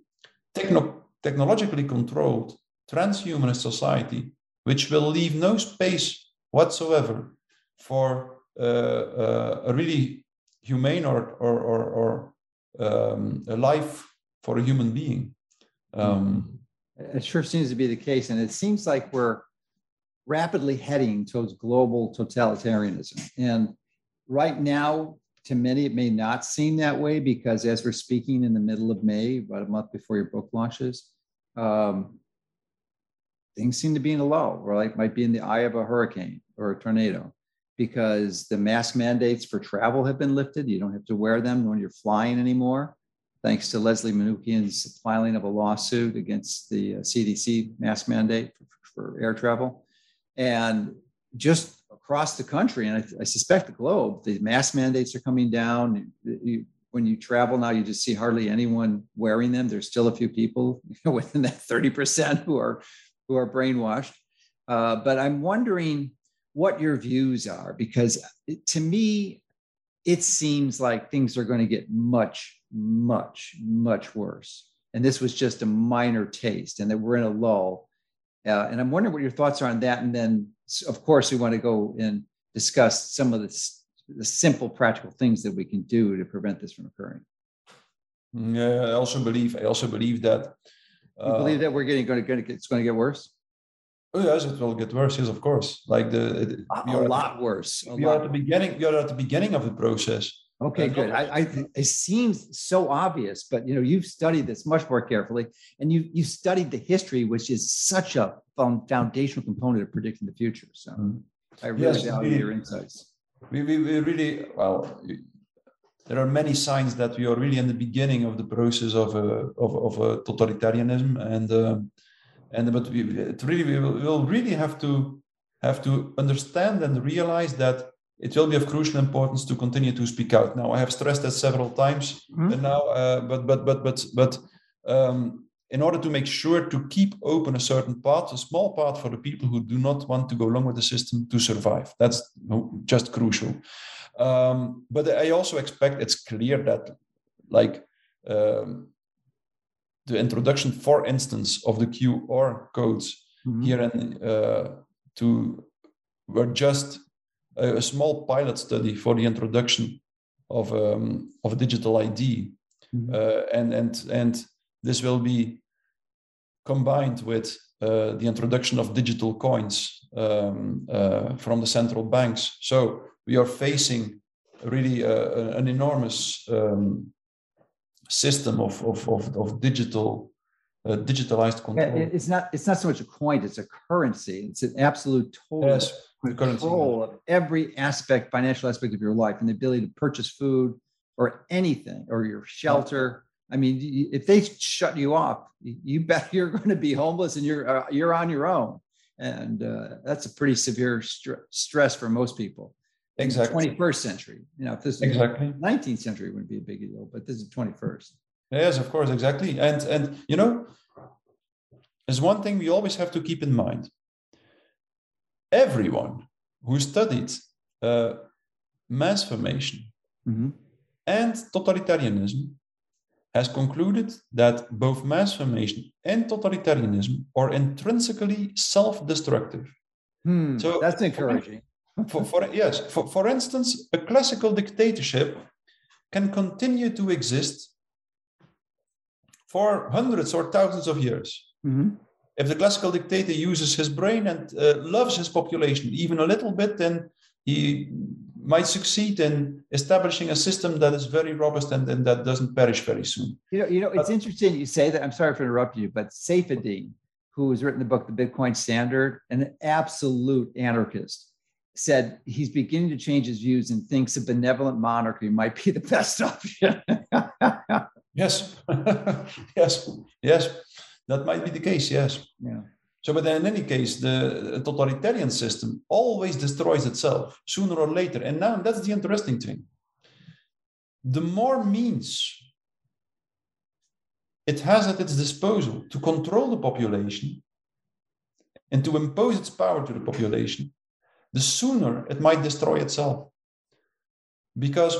techno, technologically controlled transhumanist society, which will leave no space whatsoever for uh, uh, a really humane or or or, or um, a life for a human being. Um, it sure seems to be the case, and it seems like we're rapidly heading towards global totalitarianism. And right now, to many, it may not seem that way because as we're speaking in the middle of May, about a month before your book launches, um, things seem to be in a lull, or like might be in the eye of a hurricane or a tornado, because the mask mandates for travel have been lifted. You don't have to wear them when you're flying anymore, thanks to Leslie Manookian's filing of a lawsuit against the CDC uh, mask mandate for, for air travel. And just across the country, and I, I, suspect the globe, the mask mandates are coming down. You, when you travel now, you just see hardly anyone wearing them. There's still a few people within that 30% who are who are brainwashed. Uh, but I'm wondering what your views are, because to me, it seems like things are going to get much, much, much worse. And this was just a minor taste, and that we're in a lull. Uh, and I'm wondering what your thoughts are on that. And then, of course, we want to go and discuss some of the, the simple, practical things that we can do to prevent this from occurring. Yeah, I also believe. I also believe that. Uh, you believe that we're getting going to, going to get, it's going to get worse. Oh yes, it will get worse. Yes, of course. Like the it, a, lot worse. A we lot. are at the beginning. We are at the beginning of the process. Okay, good. I, I, it seems so obvious, but you know, you've studied this much more carefully, and you you studied the history, which is such a foundational component of predicting the future. So, mm. I really yes, value we, your insights. We, we, we really well. There are many signs that we are really in the beginning of the process of a of, of a totalitarianism, and uh, and but we it really we will, we will really have to have to understand and realize that it will be of crucial importance to continue to speak out. Now, I have stressed that several times, mm-hmm. now, uh, but but but but but um, in order to make sure to keep open a certain part, a small part for the people who do not want to go along with the system to survive. That's just crucial. Um, but I also expect it's clear that, like. Um, the introduction, for instance, of the QR codes mm-hmm. here and uh, to were just a, a, small pilot study for the introduction of um, of digital ID, mm-hmm. uh, and and and this will be combined with uh, the introduction of digital coins um, uh, from the central banks. So we are facing really uh, an enormous um, system of of of, of digital uh, digitalized control. Yeah, it's not it's not so much a coin; it's a currency. It's an absolute total yes, control of every aspect, financial aspect of your life, and the ability to purchase food or anything or your shelter. I mean, if they shut you off, you bet you're going to be homeless and you're uh, you're on your own, and uh, that's a pretty severe st- stress for most people. Exactly. 21st century. You know if this is exactly. 19th century wouldn't be a big deal but this is 21st yes of course exactly. And and you know there's one thing we always have to keep in mind everyone who studied uh, mass formation mm-hmm. and totalitarianism has concluded that both mass formation and totalitarianism are intrinsically self-destructive hmm, so that's encouraging for, for, yes, for, for instance, a classical dictatorship can continue to exist for hundreds or thousands of years. Mm-hmm. If the classical dictator uses his brain and uh, loves his population even a little bit, then he might succeed in establishing a system that is very robust and, and that doesn't perish very soon. You know, you know, it's but, interesting you say that. I'm sorry for interrupting you, but Saifedean, who has written the book The Bitcoin Standard, an absolute anarchist said he's beginning to change his views and thinks a benevolent monarchy might be the best option. yes, yes, yes, that might be the case. Yes. Yeah. So, but in any case, the totalitarian system always destroys itself sooner or later. And now that's the interesting thing. The more means it has at its disposal to control the population and to impose its power to the population, the sooner it might destroy itself. because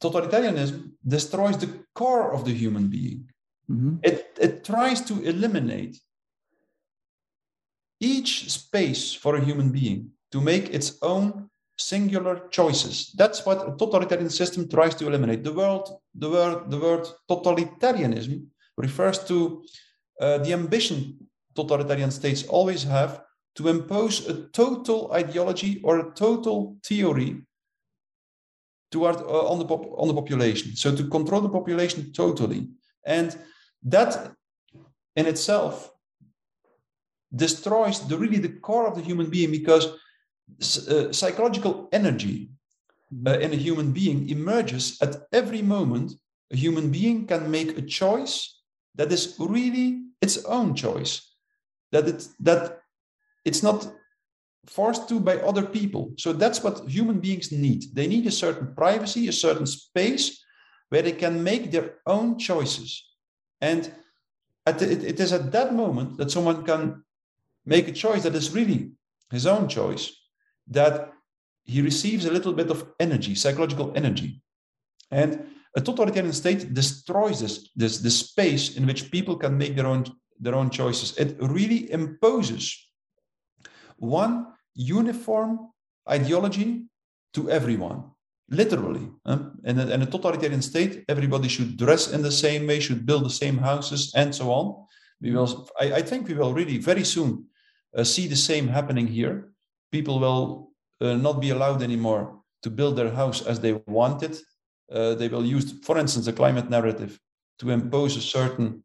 totalitarianism destroys the core of the human being. Mm-hmm. It, it tries to eliminate each space for a human being to make its own singular choices. That's what a totalitarian system tries to eliminate. The word, the word, the word totalitarianism refers to uh, the ambition totalitarian states always have to impose a total ideology or a total theory toward uh, on the pop- on the population. So to control the population totally, and that in itself destroys the really the core of the human being because uh, psychological energy uh, in a human being emerges at every moment. A human being can make a choice that is really its own choice. That it that it's not forced to by other people. So that's what human beings need. They need a certain privacy, a certain space where they can make their own choices. And the, it, it is at that moment that someone can make a choice that is really his own choice, that he receives a little bit of energy, psychological energy. And a totalitarian state destroys this, this, this space in which people can make their own, their own choices. It really imposes one uniform ideology to everyone, literally. Um, in, a, in a totalitarian state, everybody should dress in the same way, should build the same houses, and so on. We will, I, I think we will really very soon uh, see the same happening here. People will uh, not be allowed anymore to build their house as they want it. Uh, they will use, for instance, the climate narrative to impose a certain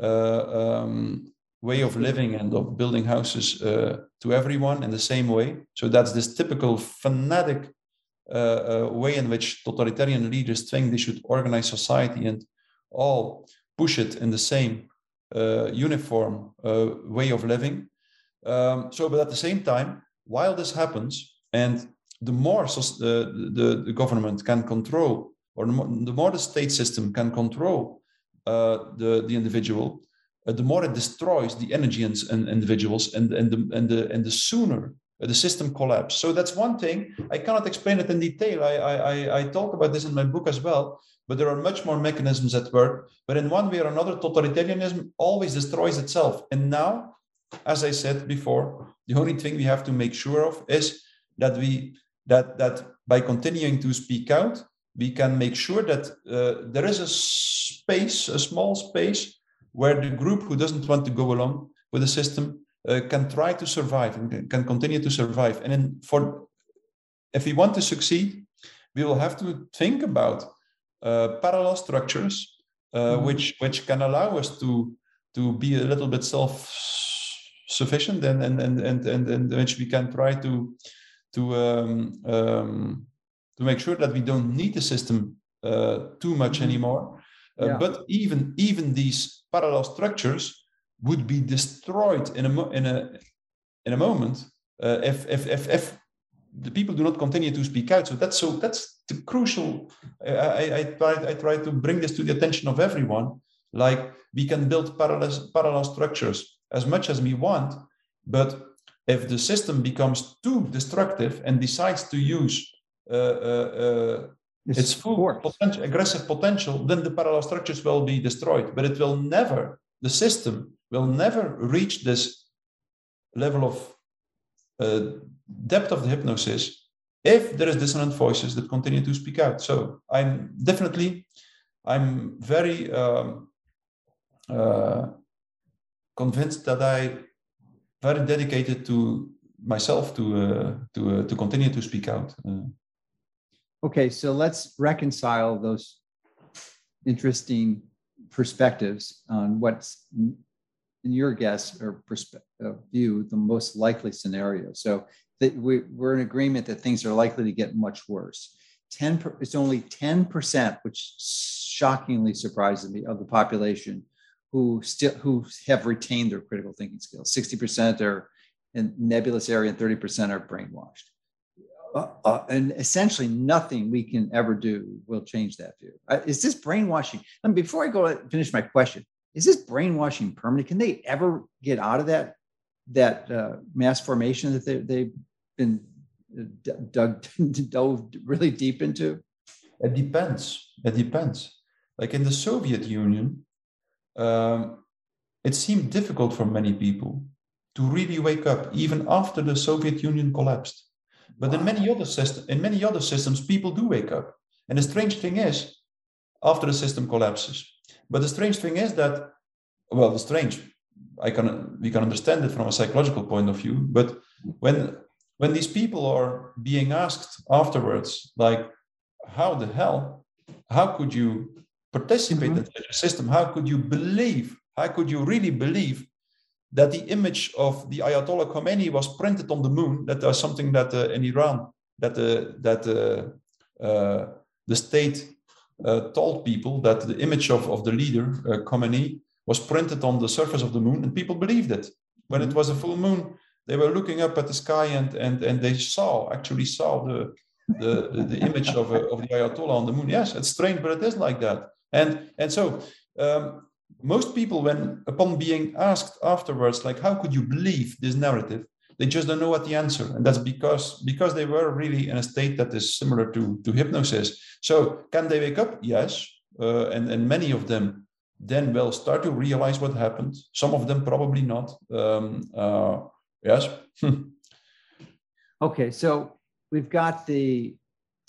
uh, um, way of living and of building houses uh, to everyone in the same way. So that's this typical fanatic uh, uh, way in which totalitarian leaders think they should organize society and all push it in the same uh, uniform uh, way of living. Um, so, but at the same time, while this happens, and the more the, the, the, government can control, or the more, the more the state system can control uh, the, the individual, uh, the more it destroys the energy in, in individuals and, and, the, and, the, and the sooner the system collapse. So that's one thing. I cannot explain it in detail. I, I, I talk about this in my book as well, but there are much more mechanisms at work. But in one way or another, totalitarianism always destroys itself. And now, as I said before, the only thing we have to make sure of is that we that that by continuing to speak out, we can make sure that uh, there is a space, a small space where the group who doesn't want to go along with the system uh, can try to survive and can continue to survive. And then for if we want to succeed, we will have to think about uh, parallel structures uh, mm-hmm. which which can allow us to to be a little bit self sufficient and and and and and, and which we can try to to um, um, to make sure that we don't need the system uh, too much mm-hmm. anymore. Uh, yeah. But even even these parallel structures would be destroyed in a in a in a moment uh, if, if if if the people do not continue to speak out. So that's so that's the crucial. I I try I try to bring this to the attention of everyone. Like we can build parallel parallel structures as much as we want, but if the system becomes too destructive and decides to use uh, uh, uh its, its full potential, aggressive potential, then the parallel structures will be destroyed. But it will never, the system will never reach this level of uh, depth of the hypnosis if there is dissonant voices that continue to speak out. So I'm definitely, I'm very um, uh, convinced that I very dedicated to myself to uh, to uh, to continue to speak out. Uh, Okay, so let's reconcile those interesting perspectives on what's, in your guess or perspective view, the most likely scenario. So that we, we're in agreement that things are likely to get much worse. 10, it's only 10%, which shockingly surprises me, of the population who still who have retained their critical thinking skills. 60% are in nebulous area and 30% are brainwashed uh, uh, and essentially nothing we can ever do will change that view. Uh, is this brainwashing? And before I go finish my question, is this brainwashing permanent? Can they ever get out of that that uh, mass formation that they, they've been dug dove really deep into? It depends. It depends. Like in the Soviet Union, um, it seemed difficult for many people to really wake up even after the Soviet Union collapsed. But wow. in many other systems, in many other systems, people do wake up. And the strange thing is, after the system collapses. But the strange thing is that, well, the strange, I can we can understand it from a psychological point of view. But when when these people are being asked afterwards, like, how the hell, how could you participate mm-hmm. in such a system? How could you believe? How could you really believe that the image of the Ayatollah Khomeini was printed on the moon? That there's something that uh, in Iran that uh, that uh, uh the state told people that the image of, of the leader uh, Khomeini was printed on the surface of the moon, and people believed it. When mm-hmm. it was a full moon, they were looking up at the sky and and and they saw actually saw the the, the image of, of the Ayatollah on the moon. Yes, it's strange, but it is like that. And, and so um, most people, when upon being asked afterwards, like, how could you believe this narrative? They just don't know what the answer. And that's because, because they were really in a state that is similar to, to hypnosis. So can they wake up? Yes. Uh, and, and many of them then will start to realize what happened. Some of them probably not. Um, uh, yes. okay. So we've got the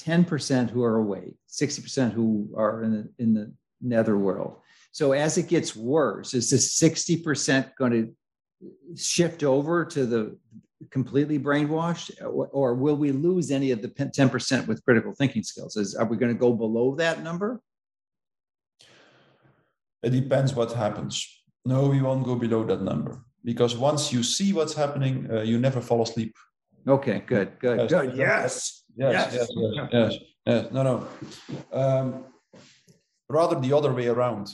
10% who are awake, 60% who are in the, in the netherworld. So as it gets worse, is this 60% going to shift over to the completely brainwashed, or, or will we lose any of the 10% with critical thinking skills? Is, are we going to go below that number? It depends what happens. No, we won't go below that number because once you see what's happening, uh, you never fall asleep. Okay, good, good, yes. good. Yes. Yes, yes, yes, yes, yes. No, no. Um, rather the other way around.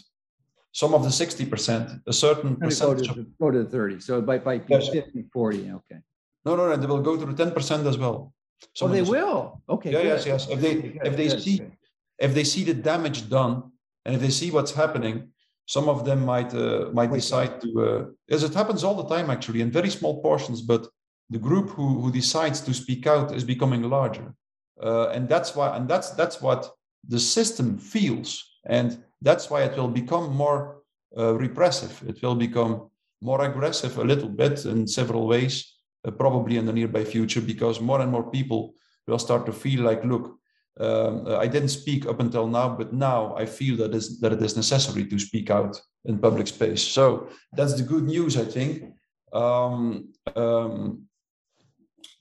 Some of the 60%, a certain percentage. Go to, of, go to the 30. So by, by yes. 50, 40, okay. No, no, no, they will go to the 10% as well. Some oh, they will. Okay. Yeah, yes, yes. If they okay, if they good, see good. if they see the damage done and if they see what's happening, some of them might uh, might Wait, decide to uh, as it happens all the time actually in very small portions, but the group who, who decides to speak out is becoming larger. Uh, and that's why, and that's that's what the system feels, and that's why it will become more uh, repressive. It will become more aggressive a little bit in several ways, uh, probably in the nearby future, because more and more people will start to feel like, look, um, I didn't speak up until now, but now I feel that is that it is necessary to speak out in public space. So that's the good news, I think. Um, um,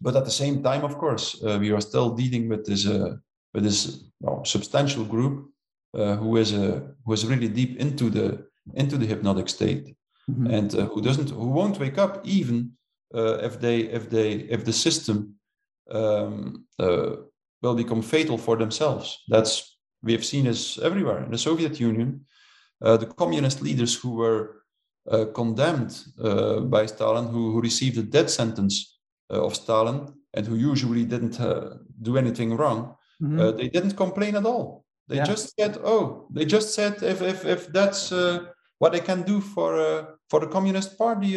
but at the same time, of course, uh, we are still dealing with this uh, with this well, substantial group uh, who is uh, who is really deep into the into the hypnotic state, mm-hmm. and uh, who doesn't who won't wake up even uh, if they if they if the system um, will become fatal for themselves. That's we have seen this everywhere in the Soviet Union. the communist leaders who were condemned by Stalin, who, who received a death sentence uh, of Stalin and who usually didn't uh, do anything wrong, mm-hmm. Uh, they didn't complain at all. They yeah. just said, "Oh, they just said if if if that's what I can do for for the Communist Party,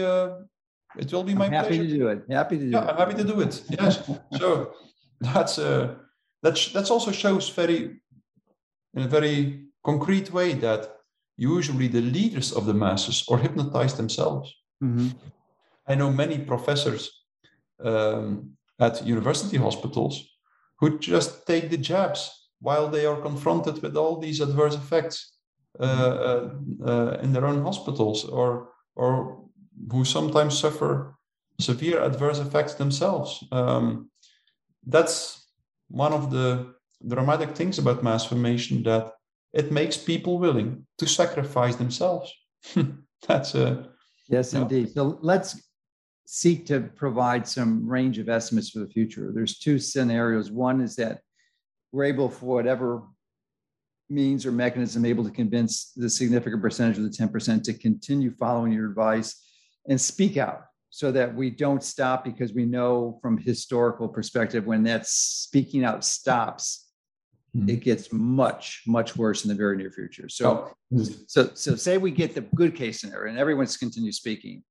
it will be my I'm happy pleasure. to do it. Happy to do yeah, it. I'm happy to do it. Yes. so that's uh, that's that's also shows very in a very concrete way that usually the leaders of the masses are hypnotized themselves. Mm-hmm. I know many professors um, at university hospitals who just take the jabs while they are confronted with all these adverse effects uh, uh, uh, in their own hospitals or or who sometimes suffer severe adverse effects themselves. Um, that's one of the dramatic things about mass formation that it makes people willing to sacrifice themselves. that's a yes, indeed. So let's seek to provide some range of estimates for the future. There's two scenarios. One is that we're able, for whatever means or mechanism, able to convince the significant percentage of the 10% to continue following your advice and speak out so that we don't stop because we know from historical perspective when that speaking out stops mm-hmm. it gets much much worse in the very near future so oh. so so say we get the good case scenario and everyone's continue speaking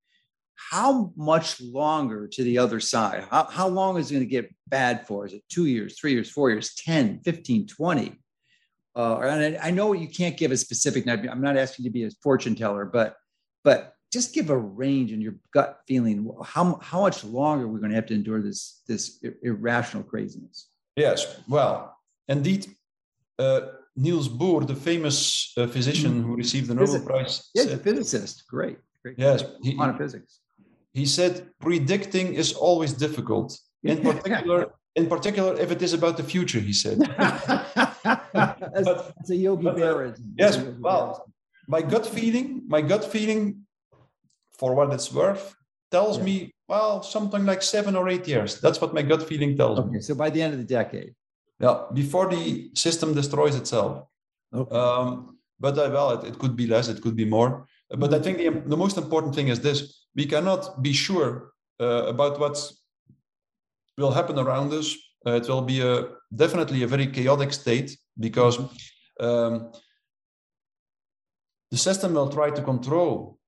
how much longer to the other side? How, how long is it going to get bad for? Is it two years, three years, four years, 10, 15, 20? Uh, and I, I know you can't give a specific, I'm not asking you to be a fortune teller, but, but just give a range in your gut feeling. How, how much longer are we going to have to endure this, this irrational craziness? Yes, well, indeed, uh, Niels Bohr, the famous uh, physician mm-hmm. who received the Nobel Prize. Yes, said, physicist. Great. great. Yes. He, quantum physics. He said, predicting is always difficult. In particular, in particular, if it is about the future, he said. but, it's a Yogi but, uh, Yes, well, my gut feeling, my gut feeling, for what it's worth, tells yeah. me, well, something like seven or eight years. That's what my gut feeling tells okay, me. Okay, so by the end of the decade. Yeah, before the system destroys itself. Okay. Um, but uh, well, it, it, could be less, it could be more. But I think the, the most important thing is this: we cannot be sure uh, about what will happen around us. Uh, it will be a definitely a very chaotic state because um, the system will try to control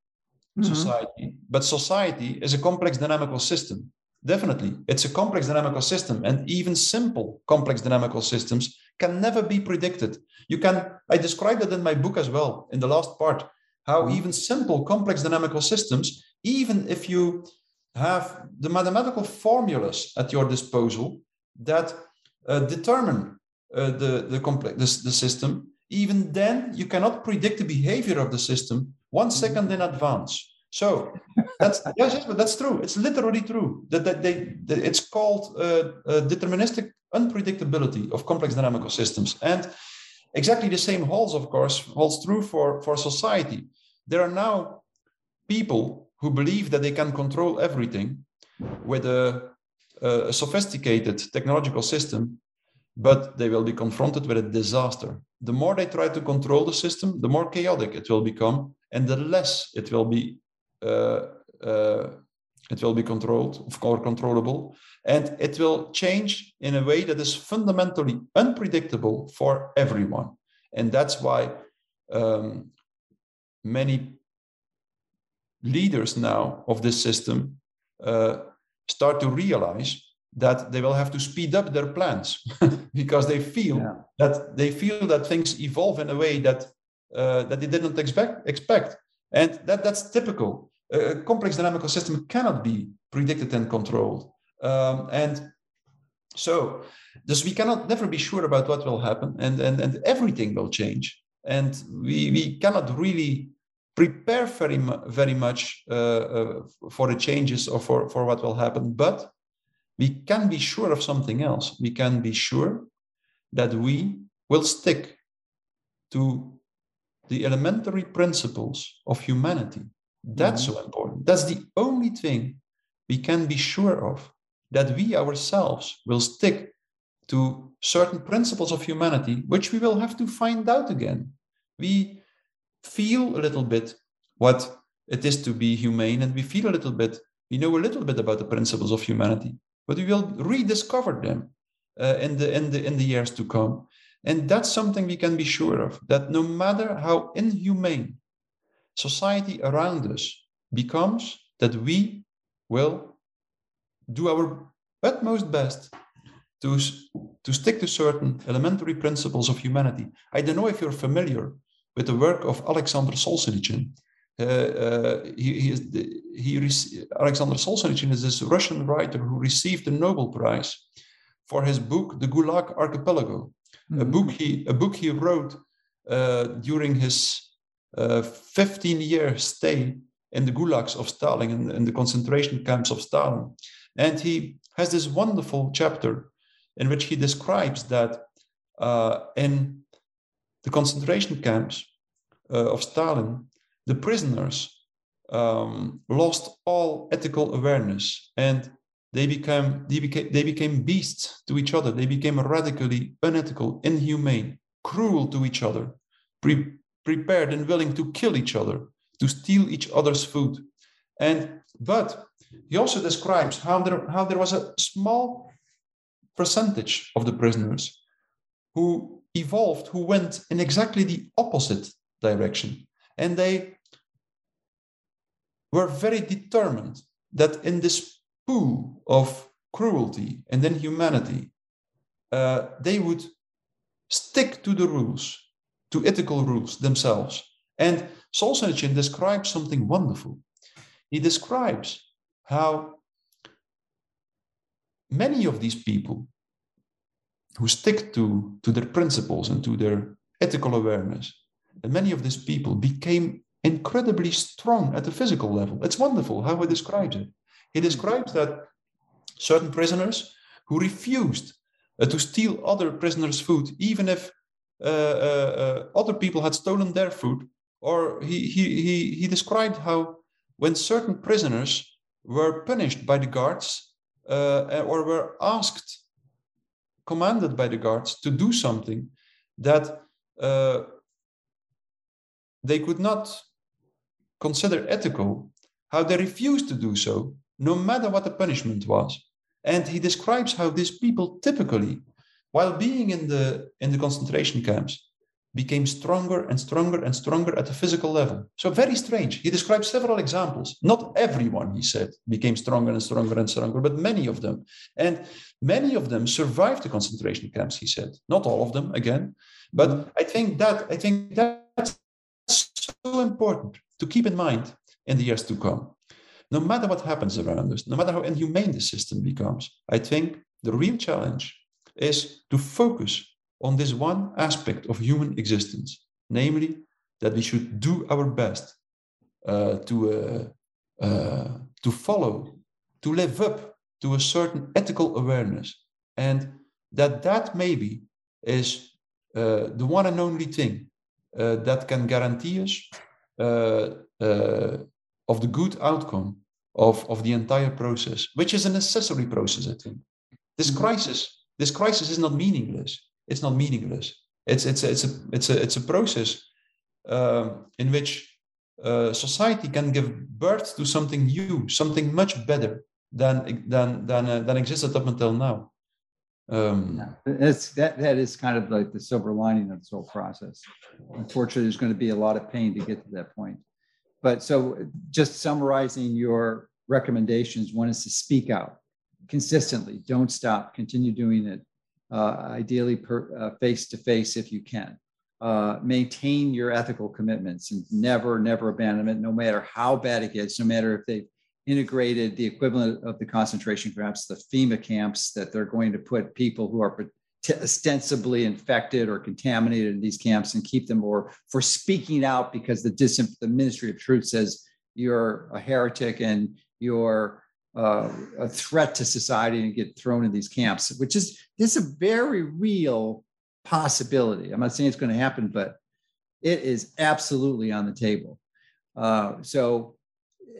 mm-hmm. society, but society is a complex dynamical system. Definitely. It's a complex dynamical system, and even simple complex dynamical systems can never be predicted. You can, I described it in my book as well, in the last part, how mm-hmm. even simple complex dynamical systems, even if you have the mathematical formulas at your disposal that uh, determine uh, the, the, complex, the, the system, even then you cannot predict the behavior of the system one mm-hmm. in advance. So that's yes, yes, but that's true. It's literally true that, that they that it's called uh, uh, deterministic unpredictability of complex dynamical systems, and exactly the same holds, of course, holds true for for society. There are now people who believe that they can control everything with a, a sophisticated technological system, but they will be confronted with a disaster. The more they try to control the system, the more chaotic it will become, and the less it will be uh, uh, it will be controlled or controllable. And it will change in a way that is fundamentally unpredictable for everyone. And that's why um, many leaders now of this system uh, start to realize that they will have to speed up their plans because they feel yeah. that they feel that things evolve in a way that uh, that they didn't expect expect and that that's typical a complex dynamical system cannot be predicted and controlled. Um, and so, thus we cannot never be sure about what will happen, and, and, and everything will change. And we, we cannot really prepare very, very much uh, uh, for the changes or for, for what will happen. But we can be sure of something else. We can be sure that we will stick to the elementary principles of humanity that's mm-hmm. so important. That's the only thing we can be sure of that we ourselves will stick to certain principles of humanity, which we will have to find out again. We feel a little bit what it is to be humane, and we feel a little bit, we know a little bit about the principles of humanity, but we will rediscover them uh, in, the, in, the, in the years to come. And that's something we can be sure of that no matter how inhumane society around us becomes that we will do our utmost best to, to stick to certain elementary principles of humanity. I don't know if you're familiar with the work of Alexander Solzhenitsyn. Uh, uh, he, he, is the, he Alexander Solzhenitsyn is this Russian writer who received the Nobel Prize for his book, The Gulag Archipelago, mm-hmm. a book he a book he wrote uh, during his uh, 15 year stay in the gulags of Stalin, in, in, the concentration camps of Stalin. And he has this wonderful chapter in which he describes that uh, in the concentration camps uh, of Stalin, the prisoners um, lost all ethical awareness and they became, they, became, they became beasts to each other. They became radically unethical, inhumane, cruel to each other, pre- prepared and willing to kill each other, to steal each other's food. And but he also describes how there, how there was a small percentage of the prisoners who evolved, who went in exactly the opposite direction. And they were very determined that in this pool of cruelty and inhumanity, uh, they would stick to the rules, to ethical rules themselves. And Solzhenitsyn describes something wonderful. He describes how many of these people who stick to, to their principles and to their ethical awareness, and many of these people became incredibly strong at the physical level. It's wonderful how he describes it. He describes that certain prisoners who refused uh, to steal other prisoners' food, even if uh, uh, uh other people had stolen their food, or he, he, he, he described how when certain prisoners were punished by the guards uh, or were asked, commanded by the guards to do something that uh, they could not consider ethical, how they refused to do so, no matter what the punishment was. And he describes how these people typically, while being in the, in the concentration camps, became stronger and stronger and stronger at the physical level. So very strange. He describes several examples. Not everyone, he said, became stronger and stronger and stronger, but many of them. And many of them survived the concentration camps, he said. Not all of them, again. But. I think that I think that's so important to keep in mind in the years to come. No matter what happens around us, no matter how inhumane the system becomes, I think the real challenge is to focus on this one aspect of human existence, namely that we should do our best uh, to, uh, uh, to follow, to live up to a certain ethical awareness, and that that maybe is uh, the one and only thing that can guarantee us uh, of the good outcome of, of the entire process, which is a necessary process, I think. This mm-hmm. crisis, this crisis is not meaningless it's not meaningless. It's it's it's a it's a it's a process um, in which uh, society can give birth to something new, something much better than than than uh, than existed up until now. Um, That's that that is kind of like the silver lining of this whole process. Unfortunately, there's going to be a lot of pain to get to that point. But so, just summarizing your recommendations, one is to speak out consistently. Don't stop. Continue doing it uh, ideally face to face if you can. Uh, maintain your ethical commitments and never, never abandon it, no matter how bad it gets, no matter if they've integrated the equivalent of the concentration camps, the FEMA camps, that they're going to put people who are ostensibly infected or contaminated in these camps and keep them or for speaking out because the, dis- the ministry of truth says you're a heretic and you're uh, a threat to society and get thrown in these camps, which is this is a very real possibility. I'm not saying it's going to happen, but it is absolutely on the table. Uh, so,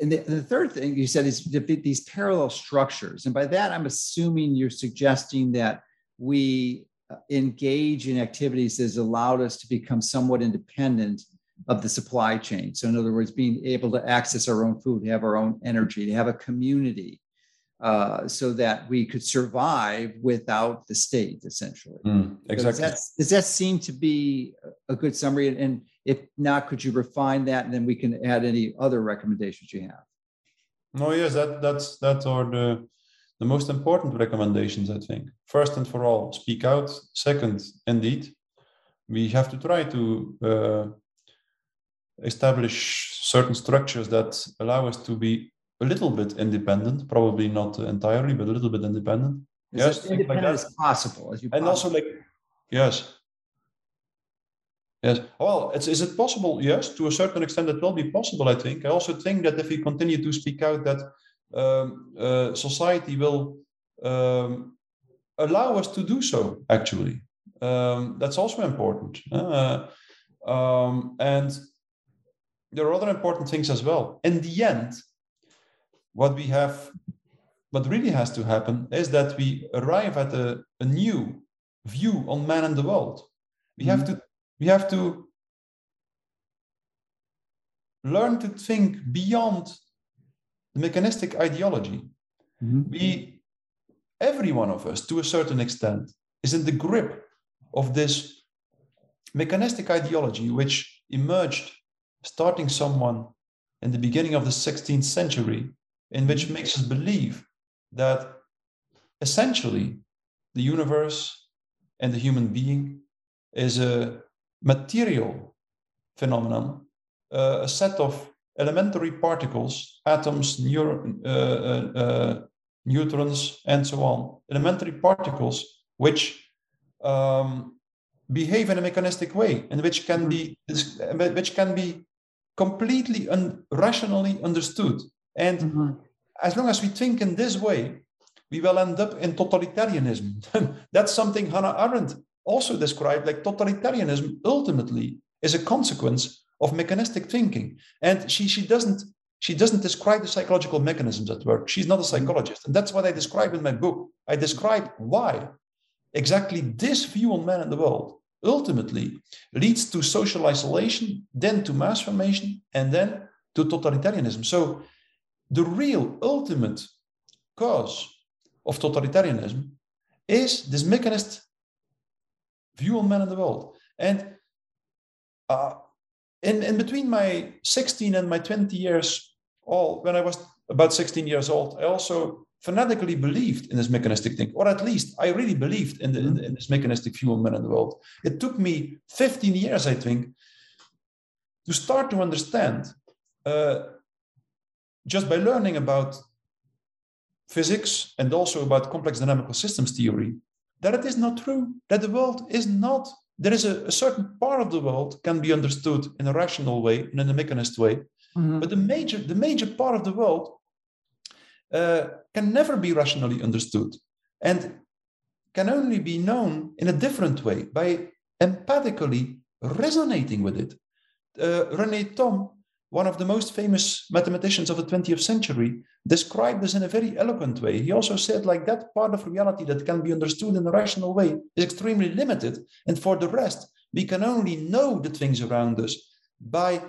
and the, the, third thing you said is these parallel structures, and by that I'm assuming you're suggesting that we uh, engage in activities that has allowed us to become somewhat independent of the supply chain. So, in other words, being able to access our own food, have our own energy, to have a community, uh, so that we could survive without the state, essentially. Mm, exactly. Does that, does that, seem to be a good summary? And if not, could you refine that, and then we can add any other recommendations you have? No, yes, that that's that are the the most important recommendations. I think first and for all, speak out. Second, indeed, we have to try to uh, establish certain structures that allow us to be a little bit independent, probably not entirely, but a little bit independent. As yes, independent like as possible, as you and also like yes, yes. Well, it's, is it possible? Yes, to a certain extent, it will be possible. I think. I also think that if we continue to speak out, that um, uh, society will um, allow us to do so. Actually, um, that's also important. Uh, um, and there are other important things as well. In the end, what we have, what really has to happen is that we arrive at a, a new view on man and the world. We mm-hmm. have to, we have to learn to think beyond the mechanistic ideology. Mm-hmm. We, every one of us, to a certain extent, is in the grip of this mechanistic ideology which emerged starting someone in the beginning of the 16th century in which makes us believe that essentially the universe and the human being is a material phenomenon, uh, a set of elementary particles, atoms, neur- uh, uh, uh, neutrons, and so on, elementary particles which um, behave in a mechanistic way and which can be which can be completely un- rationally understood. And mm-hmm. as long as we think in this way, we will end up in totalitarianism. That's something Hannah Arendt also described like totalitarianism ultimately is a consequence of mechanistic thinking. And she, she doesn't she doesn't describe the psychological mechanisms at work. She's not a mm-hmm. psychologist. And that's what I describe in my book. I describe why exactly this view on man and the world ultimately leads to social isolation, then to mass formation, and then to totalitarianism. So the real ultimate cause of totalitarianism is this mechanist view on man and the world. And uh, in, in between my 16 and my 20 years old, when I was about 16 years old, I also fanatically believed in this mechanistic thing, or at least I really believed in, the, in, in this mechanistic view of man and the world. It took me 15 years, I think, to start to understand uh, just by learning about physics and also about complex dynamical systems theory that it is not true, that the world is not, there is a, a certain part of the world can be understood in a rational way and in a mechanist way. Mm-hmm. But the major, the major part of the world uh, can never be rationally understood and can only be known in a different way by empathically resonating with it. Uh, Rene Thom, one of the most famous mathematicians of the 20th century, described this in a very eloquent way. He also said, like, that part of reality that can be understood in a rational way is extremely limited. And for the rest, we can only know the things around us by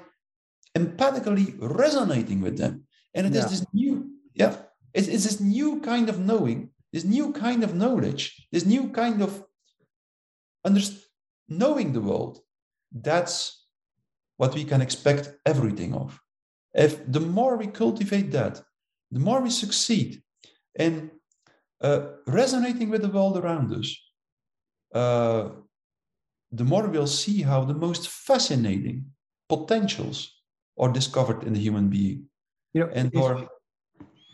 empathically resonating with them. And it yeah. is this new, yeah, it's, it's this new kind of knowing, this new kind of knowledge, this new kind of under, knowing the world. That's what we can expect everything of. If the more we cultivate that, the more we succeed in uh, resonating with the world around us, uh, the more we'll see how the most fascinating potentials are discovered in the human being. You know, and or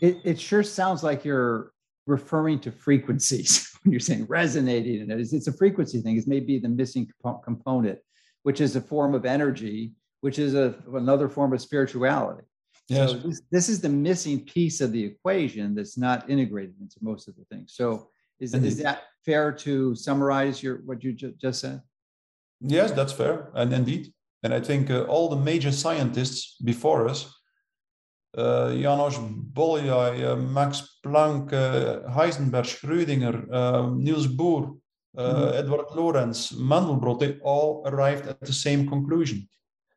it, it sure sounds like you're referring to frequencies when you're saying resonating and it's, it's a frequency thing. It's maybe the missing component, which is a form of energy, which is a, another form of spirituality. Yes. So this, this is the missing piece of the equation that's not integrated into most of the things. So is, is that fair to summarize your what you ju- just said? Yes, that's fair, and indeed, and I think uh, all the major scientists before us uh, Janos Bolyai, uh, Max Planck, uh, Heisenberg, Schrödinger, Niels Bohr, mm-hmm. Edward Lorenz, Mandelbrot, they all arrived at the same conclusion.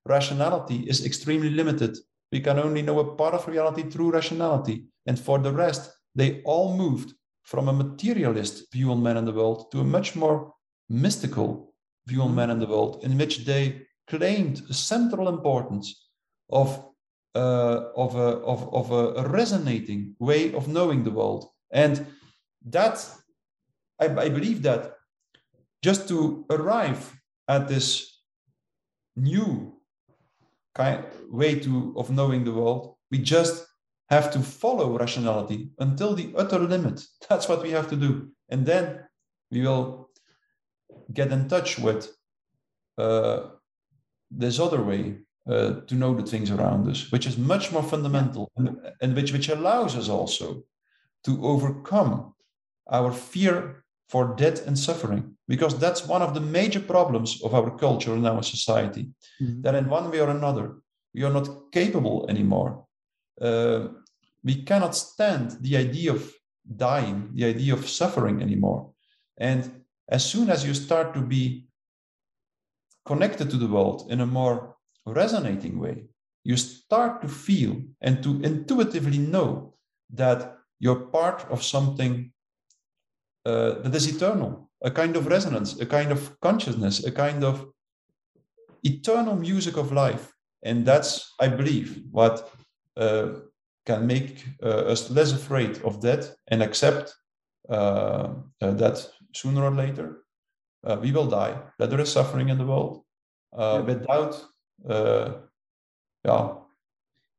Rationality is extremely limited. We can only know a part of reality through rationality. And for the rest, they all moved from a materialist view on man and the world to a much more mystical view on man and the world, in which they claimed a central importance of uh, of, a, of, of a resonating way of knowing the world. And that, I, I believe that just to arrive at this new kind way to of knowing the world, we just have to follow rationality until the utter limit. That's what we have to do, and then we will get in touch with uh, this other way uh, to know the things around us, which is much more fundamental and, and which, which allows us also to overcome our fear for death and suffering, because that's one of the major problems of our culture and our society. Mm-hmm. That in one way or another, we are not capable anymore. Uh, we cannot stand the idea of dying, the idea of suffering anymore. And as soon as you start to be connected to the world in a more resonating way, you start to feel and to intuitively know that you're part of something uh, that is eternal, a kind of resonance, a kind of consciousness, a kind of eternal music of life. And that's, I believe, what uh, can make uh, us less afraid of death and accept uh, uh, that sooner or later uh, we will die, that there is suffering in the world, uh, without, yeah.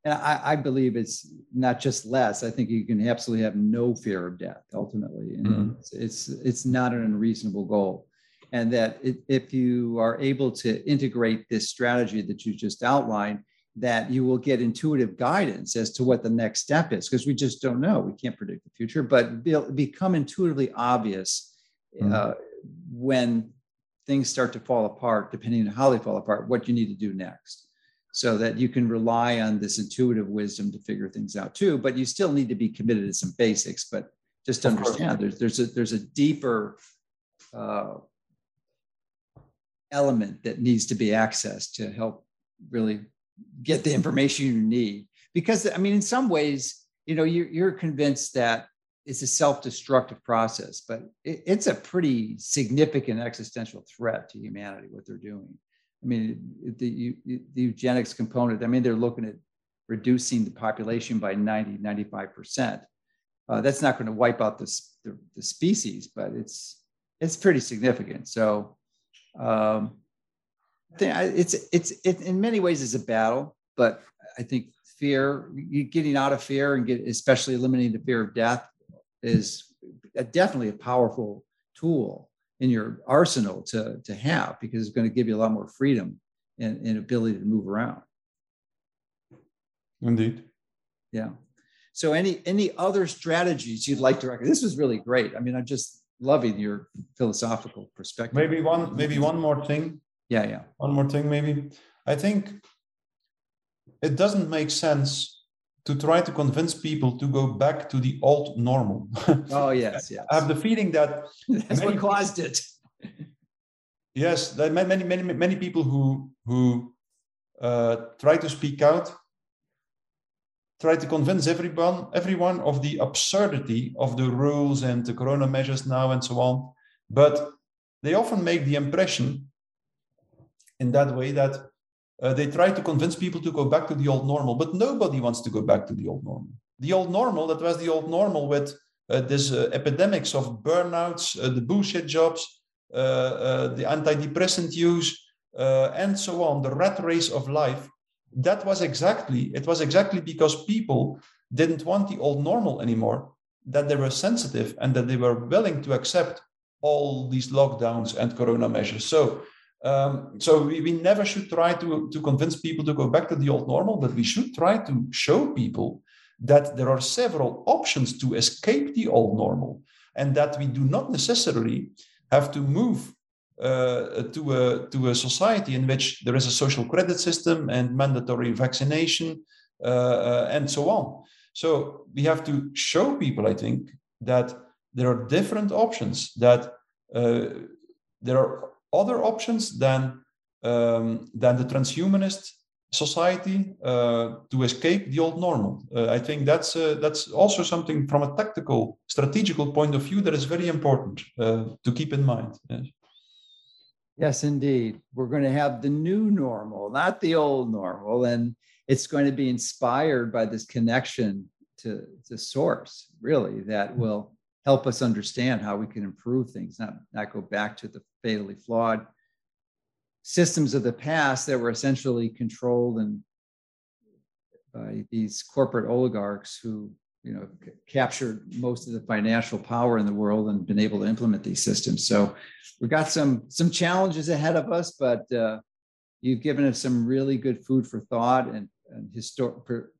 And I, I, believe it's not just less. I think you can absolutely have no fear of death ultimately, and mm-hmm. it's, it's it's not an unreasonable goal. And that it, if you are able to integrate this strategy that you just outlined, that you will get intuitive guidance as to what the next step is because we just don't know we can't predict the future but become intuitively obvious mm-hmm. uh, when things start to fall apart depending on how they fall apart what you need to do next so that you can rely on this intuitive wisdom to figure things out too but you still need to be committed to some basics but just to understand there's there's a there's a deeper uh, element that needs to be accessed to help really get the information you need. Because I mean, in some ways, you know, you're, you're convinced that it's a self-destructive process, but it, it's a pretty significant existential threat to humanity what they're doing. I mean, the, the eugenics component. I mean, they're looking at reducing the population by 90, 95 percent. Uh, that's not going to wipe out the, the, the, species, but it's it's pretty significant. So um, it's it's it, in many ways is a battle, but I think fear, getting out of fear and get especially eliminating the fear of death is definitely a powerful tool in your arsenal to to have because it's going to give you a lot more freedom and, and ability to move around. Indeed. Yeah. So any any other strategies you'd like to recommend? This was really great. I mean, I'm just loving your philosophical perspective. Maybe one maybe one more thing yeah yeah one more thing maybe i think it doesn't make sense to try to convince people to go back to the old normal. Oh yes yes. i have the feeling that that's what caused it yes are many many many people who who uh, try to speak out try to convince everyone everyone of the absurdity of the rules and the corona measures now and so on but they often make the impression in that way that uh, they try to convince people to go back to the old normal, but nobody wants to go back to the old normal. The old normal, that was the old normal with uh, this uh, epidemics of burnouts, uh, the bullshit jobs, uh, uh, the antidepressant use, and so on, the rat race of life. That was exactly, it was exactly because people didn't want the old normal anymore, that they were sensitive and that they were willing to accept all these lockdowns and corona measures. So um, so we, we never should try to, to convince people to go back to the old normal, but we should try to show people that there are several options to escape the old normal and that we do not necessarily have to move uh, to, a, to a society in which there is a social credit system and mandatory vaccination uh, uh, and so on. So we have to show people, I think, that there are different options, that uh, there are other options than um, than the transhumanist society uh, to escape the old normal. Uh, I think that's uh, that's also something from a tactical, strategical point of view that is very important uh, to keep in mind. Yes. yes, indeed. We're going to have the new normal, not the old normal, and it's going to be inspired by this connection to the source, really, that will help us understand how we can improve things, not, not go back to the fatally flawed systems of the past that were essentially controlled and by these corporate oligarchs who you know captured most of the financial power in the world and been able to implement these systems. So we've got some some challenges ahead of us but uh, you've given us some really good food for thought and, and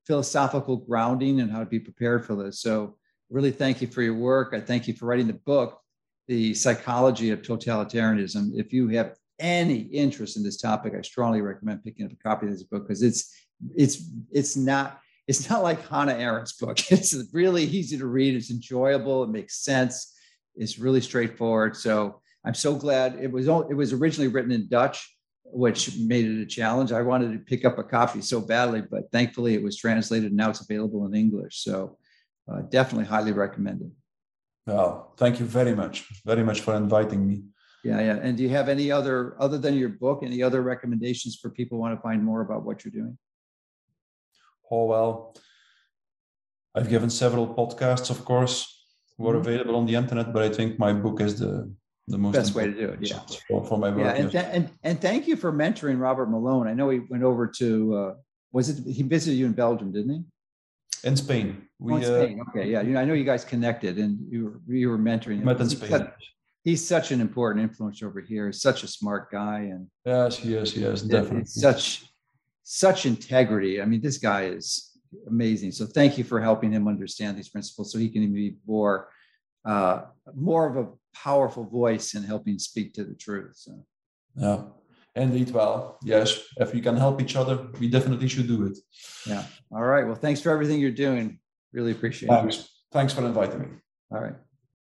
philosophical grounding and how to be prepared for this. So really thank you for your work. I thank you for writing the book, The Psychology of Totalitarianism. If you have any interest in this topic, I strongly recommend picking up a copy of this book because it's it's it's not it's not like Hannah Arendt's book. It's really easy to read. It's enjoyable. It makes sense. It's really straightforward. So I'm so glad it was. It was originally written in Dutch, which made it a challenge. I wanted to pick up a copy so badly, but thankfully it was translated. And now it's available in English. So uh, definitely highly recommended. Well, thank you very much, very much for inviting me. Yeah, yeah. And do you have any other, other than your book, any other recommendations for people who want to find more about what you're doing? Oh well, I've given several podcasts, of course, who are Mhm. available on the internet, but I think my book is the the most Best way to do it, yeah. for, for my Yeah, and, th- and and thank you for mentoring Robert Malone. I know he went over to uh, was it he visited you in Belgium, didn't he? In Spain, we oh, in uh, Okay, yeah. You know, I know you guys connected, and you were you were mentoring him. met in He's Spain. such- He's such an important influence over here. He's such a smart guy, and Yes, yes, yes, it- definitely. such such integrity. I mean, this guy is amazing. So thank you for helping him understand these principles, so he can be more uh, more of a powerful voice in helping speak to the truth. So. Yeah, indeed. Well, yes, if we can help each other, we definitely should do it. Yeah. All right. Well, thanks for everything you're doing. Really appreciate it. Thanks. Thanks for inviting me. All right.